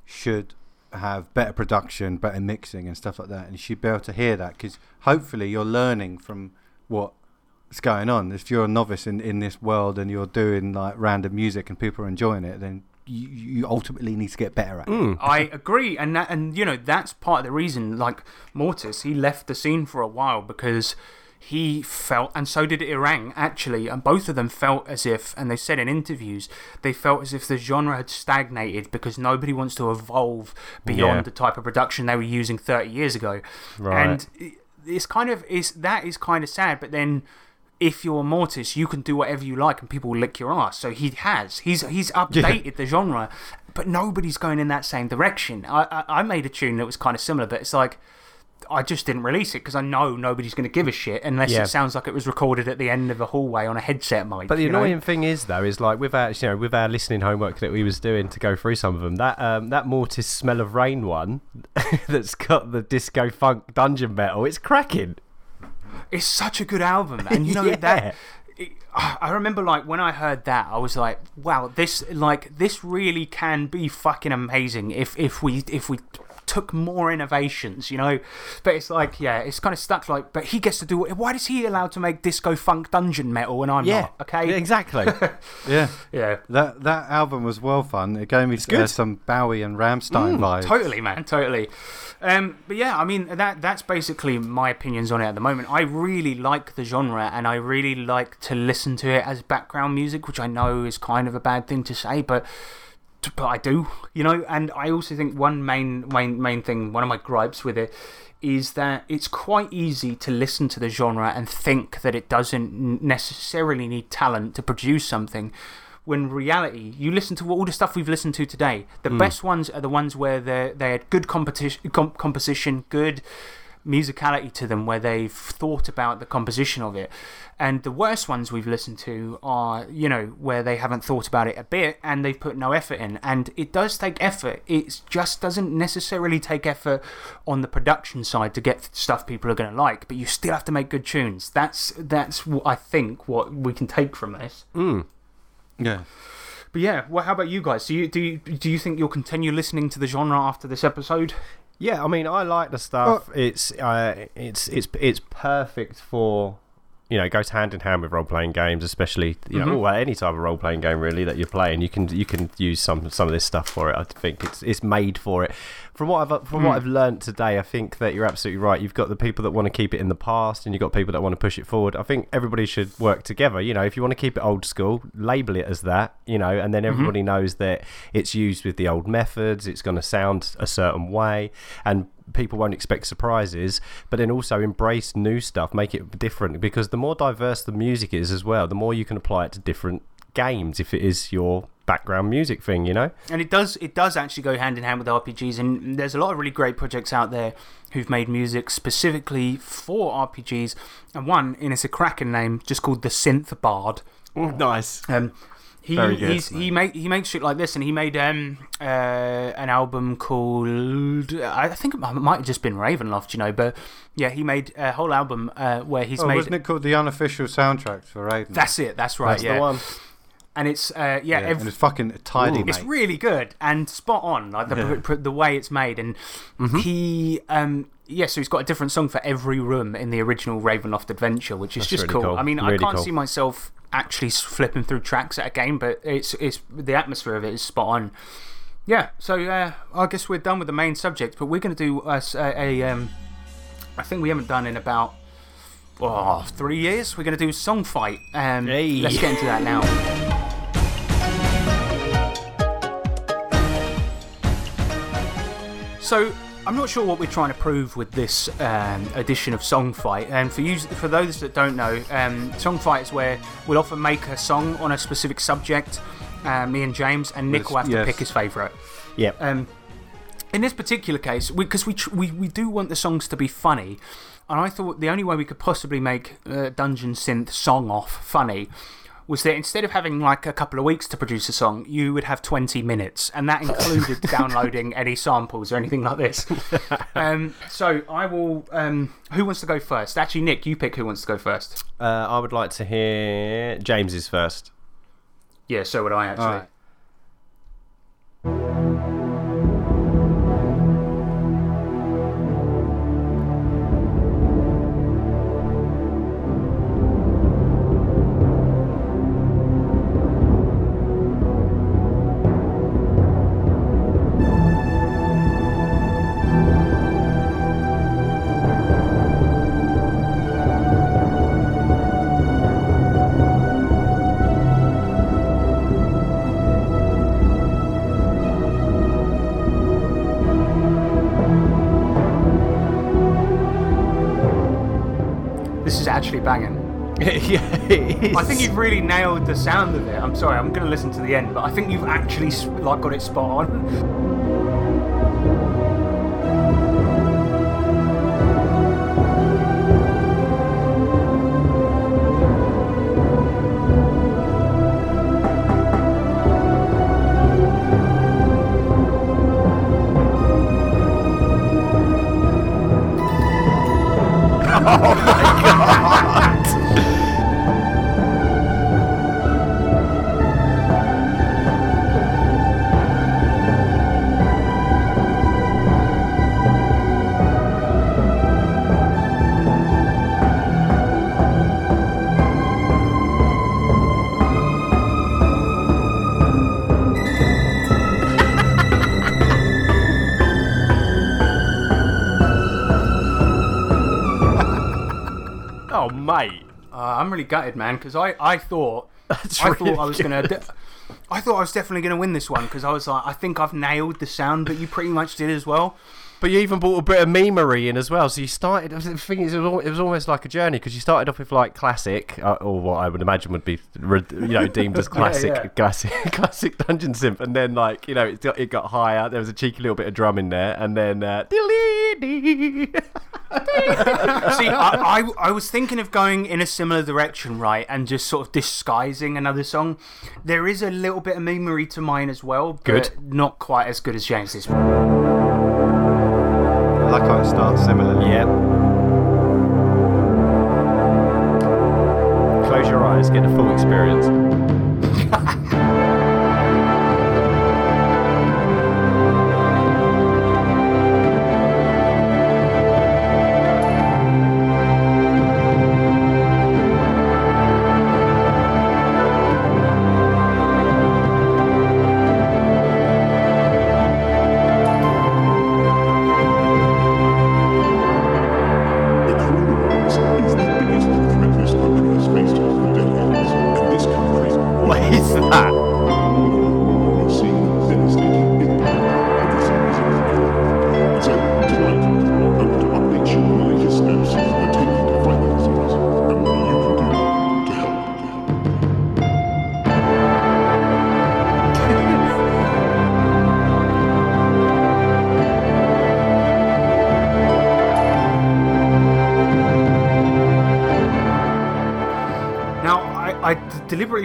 should have better production, better mixing, and stuff like that. And you should be able to hear that because hopefully you're learning from what's going on. If you're a novice in, in this world and you're doing like random music and people are enjoying it, then you, you ultimately need to get better at it. I agree, and that, and you know that's part of the reason. Like Mortiis, he left the scene for a while because he felt, and so did Erang actually, and both of them felt as if, and they said in interviews, they felt as if the genre had stagnated because nobody wants to evolve beyond Yeah. the type of production they were using thirty years ago, Right. and it's kind of is that is kind of sad, but then. If you're Mortiis, you can do whatever you like and people will lick your ass. So he has. He's he's updated the genre, but nobody's going in that same direction. I, I, I made a tune that was kind of similar, but it's like I just didn't release it because I know nobody's going to give a shit unless Yeah. it sounds like it was recorded at the end of a hallway on a headset mic. But the you know? annoying thing is, though, is like with our, you know, with our listening homework that we was doing to go through some of them, that um, that Mortiis Smell of Rain one, that's got the disco funk dungeon metal, it's cracking. It's such a good album, and you know Yeah. that. it- I remember, like when I heard that, I was like, "Wow, this like this really can be fucking amazing if if we if we took more innovations, you know." But it's like, yeah, it's kind of stuck. Like, but he gets to do it. Why is he allowed to make disco funk dungeon metal and I'm not? Okay, Yeah, exactly. Yeah. yeah. That that album was well fun. It gave me uh, some Bowie and Rammstein vibes. Totally, man, totally. Um, but yeah, I mean that that's basically my opinions on it at the moment. I really like the genre, and I really like to listen to it as background music, which I know is kind of a bad thing to say, but but I do, you know. And I also think one main main main thing, one of my gripes with it, is that it's quite easy to listen to the genre and think that it doesn't necessarily need talent to produce something. When reality, you listen to all the stuff we've listened to today. The hmm. best ones are the ones where they they had good competition, com- composition, good musicality to them, where they've thought about the composition of it. And the worst ones we've listened to are, you know, where they haven't thought about it a bit and they've put no effort in. And it does take effort. It just doesn't necessarily take effort on the production side to get stuff people are going to like, but you still have to make good tunes. That's, that's what I think what we can take from this. Hmm. Yeah. But yeah, well, how about you guys? Do you, do you, do you think you'll continue listening to the genre after this episode? Yeah, I mean, I like the stuff. it's uh, it's it's it's perfect for you know, it goes hand in hand with role playing games, especially you Mm-hmm. know, well, any type of role playing game really that you're playing. You can you can use some some of this stuff for it. I think it's it's made for it. From what I've from Hmm. what I've learned today, I think that you're absolutely right. You've got the people that want to keep it in the past, and you've got people that want to push it forward. I think everybody should work together. You know, if you want to keep it old school, label it as that. You know, and then Mm-hmm. everybody knows that it's used with the old methods. It's going to sound a certain way, and people won't expect surprises, but then also embrace new stuff, make it different because the more diverse the music is as well, the more you can apply it to different games if it is your background music thing, you know? And it does it does actually go hand in hand with RPGs and there's a lot of really great projects out there who've made music specifically for RPGs and one and it's a cracking name just called the Synth Bard. Nice. Um he Very good, he's, he make he makes shit like this and he made um uh an album called I think it might have just been Ravenloft, you know, but yeah, he made a whole album uh, where he's Oh, made wasn't it called the unofficial soundtrack for Raiden? That's it, that's right, That's yeah. And it's uh yeah, yeah, and it's fucking tidy, Ooh. mate. it's really good and spot on, like the Yeah. the way it's made. And Mm-hmm. he, um, yeah, so he's got a different song for every room in the original Ravenloft Adventure, which is That's just really cool. cool. I mean, I can't cool. see myself actually flipping through tracks at a game, but it's it's the atmosphere of it is spot on. Yeah, so uh, I guess we're done with the main subject, but we're going to do a, a um, I think we haven't done in about oh, three years. We're going to do song fight. Um, Hey. Let's get into that now. So I'm not sure what we're trying to prove with this um, edition of Song Fight. And for you, for those that don't know, um, Song Fight is where we'll often make a song on a specific subject. Uh, me and James, and Nick will have to yes. pick his favourite. Yep. Um, in this particular case, because we, tr- we we do want the songs to be funny, and I thought the only way we could possibly make uh, Dungeon Synth song off funny was that instead of having like a couple of weeks to produce a song, you would have 20 minutes, and that included downloading any samples or anything like this. um, so I will. Um, who wants to go first? Actually, Nick, you pick who wants to go first. Uh, I would like to hear James's first. Yeah, so would I actually. Is. I think you've really nailed the sound of it. I'm sorry, I'm going to listen to the end, but I think you've actually like got it spot on. I'm really gutted, man, because I, I thought That's I really thought I was gonna. De- I thought I was definitely gonna win this one because I was like, I think I've nailed the sound, but you pretty much did as well. But you even brought a bit of memery in as well. So you started. The thing is, it was, al- it was almost like a journey because you started off with like classic, uh, or what I would imagine would be, you know, deemed as classic, yeah. classic, classic Dungeon Synth, and then like you know, it got, it got higher. There was a cheeky little bit of drum in there, and then. Uh, See, I, I, I was thinking of going in a similar direction, right, and just sort of disguising another song. There is a little bit of memory to mine as well, but Good. not quite as good as James's. How it starts similarly. yeah. Close your eyes, get the full experience.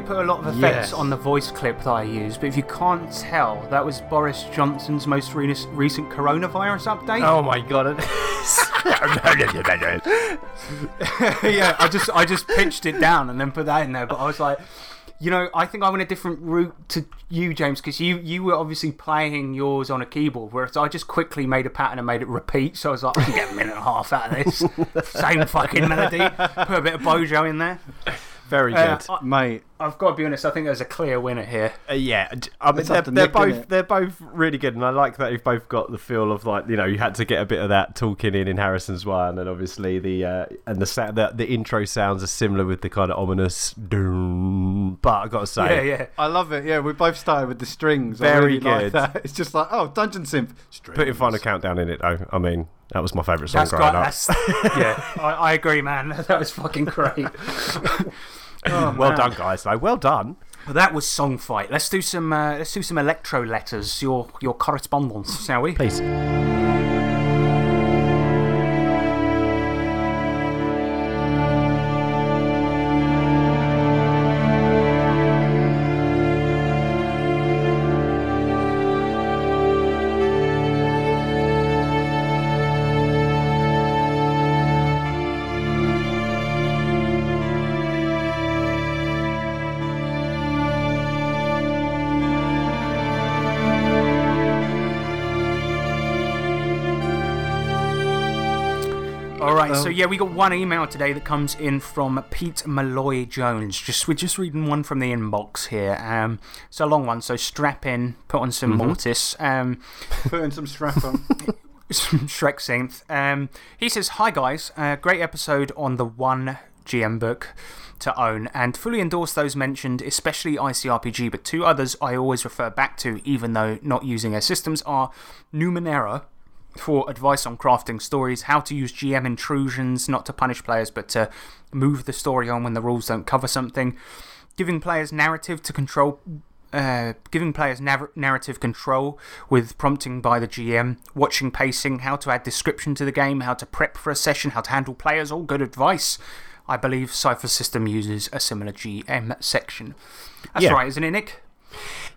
d- deliberately put a lot of effects Yes. on the voice clip that I used, but if you can't tell, that was Boris Johnson's most re- recent coronavirus update. Oh my god. yeah, I just I just pitched it down and then put that in there. But I was like, you know, I think I went a different route to you, James, because you you were obviously playing yours on a keyboard, whereas I just quickly made a pattern and made it repeat. So I was like, I can get a minute and a half out of this. Same fucking melody. Put a bit of Bojo in there. Very good. Uh, I, Mate, I've got to be honest. I think there's a clear winner here. Uh, yeah, d- I mean It's they're, they're Nick, both they're both really good, and I like that you've both got the feel of like you know you had to get a bit of that talking in in Harrison's one, and obviously the uh, and the, sa- the the intro sounds are similar with the kind of ominous doom. But I got to say, Yeah, yeah. I love it. Yeah, we both started with the strings. I Very really like good. that. It's just like, oh, Dungeon Synth. Strings. put your final countdown in it though. I mean, that was my favourite song That's growing great. up. That's, yeah, I, I agree, man. That was fucking great. Oh, Well man. done, guys. Though, well done. Well, that was song fight. Let's do some. Uh, let's do some electro letters. Your your correspondence, shall we? Please. Yeah, we got one email today that comes in from Pete Malloy Jones. Just we're just reading one from the inbox here. Um, it's a long one, so strap in, put on some Mortiis. Um, Put in some strap on. some Shrek synth. Um, he says, Hi guys, uh, great episode on the one GM book to own and fully endorse those mentioned, especially ICRPG, but two others I always refer back to, even though not using their systems, are Numenera for advice on crafting stories, how to use GM intrusions, not to punish players but to move the story on when the rules don't cover something, giving players narrative to control uh, giving players nav- narrative control with prompting by the GM, watching pacing, how to add description to the game, how to prep for a session, how to handle players, all good advice. I believe Cypher System uses a similar GM section. That's Yeah. right, isn't it, Nick?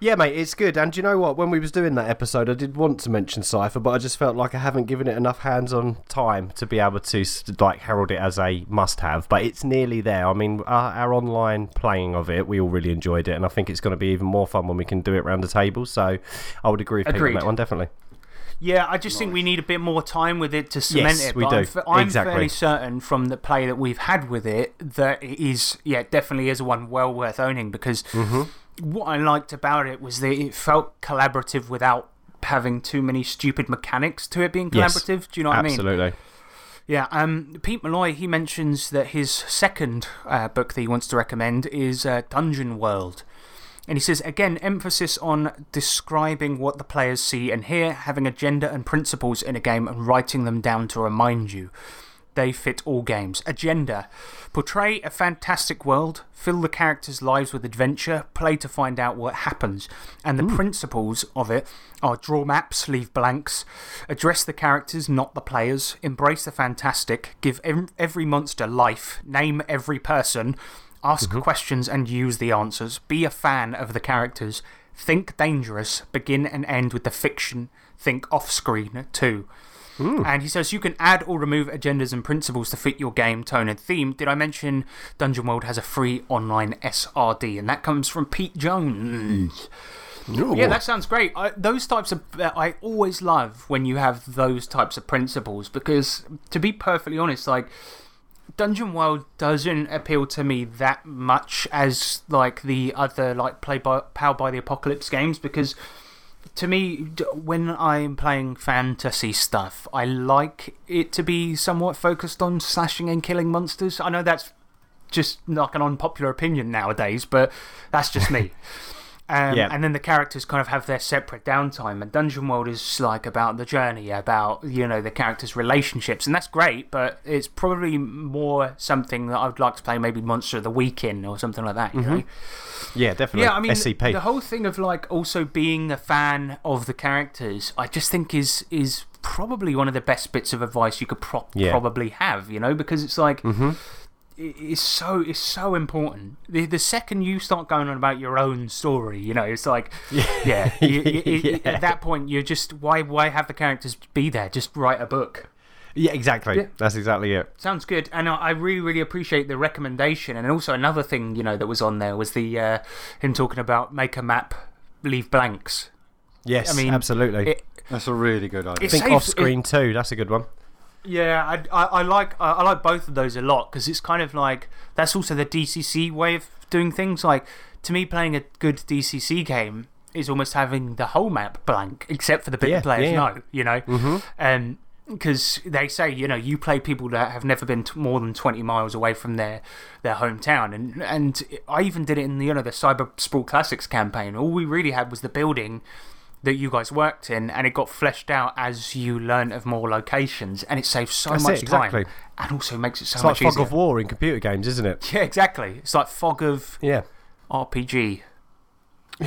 Yeah, mate, it's good. And you know what? When we was doing that episode, I did want to mention Cypher, but I just felt like I haven't given it enough hands-on time to be able to like herald it as a must-have. But it's nearly there. I mean, our, our online playing of it, we all really enjoyed it, and I think it's going to be even more fun when we can do it around the table. So, I would agree with Pete on Agreed. that one, definitely. Yeah, I just think we need a bit more time with it to cement Yes, it. we but I'm, do. fa- I'm Exactly. fairly certain from the play that we've had with it that it is, yeah, definitely is one well worth owning because Mm-hmm. What I liked about it was that it felt collaborative without having too many stupid mechanics to it being Yes, collaborative. Do you know what I mean? Absolutely. Yeah, um, Pete Malloy, he mentions that his second uh, book that he wants to recommend is uh, Dungeon World. And he says, again, emphasis on describing what the players see and hear, having agenda and principles in a game, and writing them down to remind you. They fit all games. Agenda. Portray a fantastic world, fill the characters' lives with adventure, play to find out what happens. And the hmm. principles of it are draw maps, leave blanks, address the characters, not the players, embrace the fantastic, give every monster life, name every person, ask mm-hmm. questions and use the answers, be a fan of the characters, think dangerous, begin and end with the fiction, think off screen too. And he says you can add or remove agendas and principles to fit your game, tone, and theme. Did I mention Dungeon World has a free online SRD? And that comes from Pete Jones. Yeah, that sounds great. I, those types of. uh, I always love when you have those types of principles because, to be perfectly honest, like. Dungeon World doesn't appeal to me that much as like the other like play by Powered by the Apocalypse games because to me, when I'm playing fantasy stuff, I like it to be somewhat focused on slashing and killing monsters. I know that's just like an unpopular opinion nowadays, but that's just me. Um, Yeah. And then the characters kind of have their separate downtime. And Dungeon World is like about the journey, about, you know, the characters' relationships. And that's great, but it's probably more something that I would like to play maybe Monster of the Week in or something like that, you know? Yeah, definitely. Yeah, I mean, SCP. the whole thing of like also being a fan of the characters, I just think is is probably one of the best bits of advice you could pro- Yeah. probably have. You know, because it's like. it- It's so it's so important. The the second you start going on about your own story, you know, it's like, yeah, you, you, you- Yeah. at that point you're just why why have the characters be there? Just write a book. yeah, exactly. Yeah. That's exactly it. Sounds good, and I I really, really appreciate the recommendation. And also another thing, you know, that was on there was the uh, him talking about make a map, leave blanks. Yes, I mean, absolutely. It, That's a really good idea. it Think saves- off screen too. That's a good one. Yeah, I, I, I like I, I like both of those a lot because it's kind of like that's also the DCC way of doing things. Like to me, playing a good DCC game is almost having the whole map blank, except for the bit Yeah, players yeah, know. You know, mm-hmm. because they say you know you play people that have never been t- more than twenty miles away from their their hometown, and and I even did it in the you know the Cyber Sprawl Classics campaign. All we really had was the building that you guys worked in, and it got fleshed out as you learn of more locations, and it saves so That's much it, exactly. time, and also makes it so It's like much fog easier. of war in computer games, isn't it? Yeah, exactly. It's like fog of Yeah. RPG. I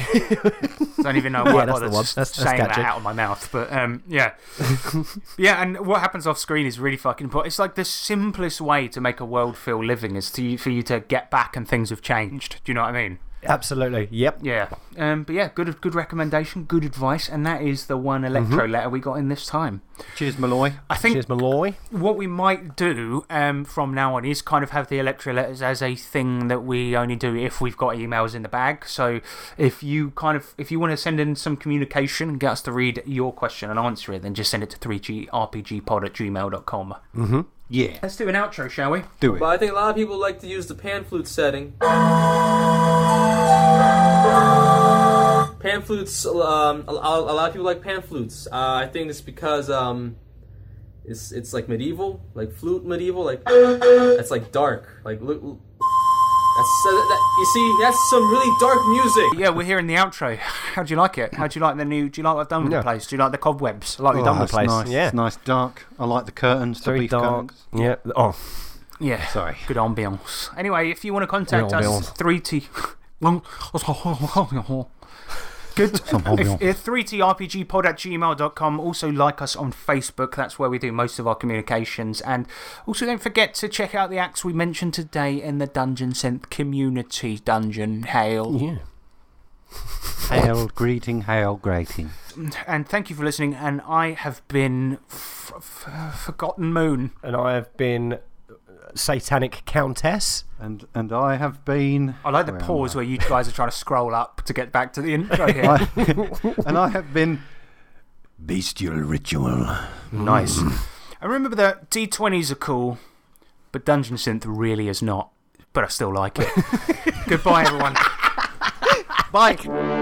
Don't even know why I that's the bothered one. s- That's- that's saying that out of my mouth, but um, yeah, yeah. And what happens off screen is really fucking important. It's like the simplest way to make a world feel living is to for you to get back and things have changed. Do you know what I mean? Absolutely. Yep. Yeah. Um, but yeah, good good recommendation, good advice, and that is the one electro letter we got in this time. Cheers, Malloy. I think Cheers, Malloy. what we might do um, from now on is kind of have the electro letters as a thing that we only do if we've got emails in the bag. So if you kind of if you want to send in some communication and get us to read your question and answer it, then just send it to 3trpgpod at gmail.com. Mm hmm. Yeah. Let's do an outro, shall we? Do it. But I think a lot of people like to use the pan flute setting. Pan flutes, um, a, a a lot of people like pan flutes. Uh, I think it's because um, it's it's like medieval, like flute medieval, like that's like dark, like look. look- That's uh, that, you see, that's some really dark music. Yeah, we're here in the outro. How do you like it? How do you like the new? Do you like what I've done with Yeah. the place? Do you like the cobwebs? I like what Oh, we've done with the place. nice. Yeah. It's nice dark. I like the curtains. the Very beef dark. curtains. Yeah. Oh, Yeah. Sorry. Good ambiance. Anyway, if you want to contact Good us, ambiance. 3T. Good. if, if 3trpgpod at gmail.com. Also, like us on Facebook. That's where we do most of our communications. And also, don't forget to check out the acts we mentioned today in the Dungeon Synth community dungeon. Hail. yeah. Hail, greeting, hail, grating. And thank you for listening. And I have been f- f- Forgotten Moon. And I have been Satanic Countess. And and I have been. I like the where pause where you guys are trying to scroll up to get back to the intro here. I- and I have been. Bestial ritual. Nice. Mm. I remember that D20s are cool, but Dungeon Synth really is not. But I still like it. Goodbye, everyone. Bye.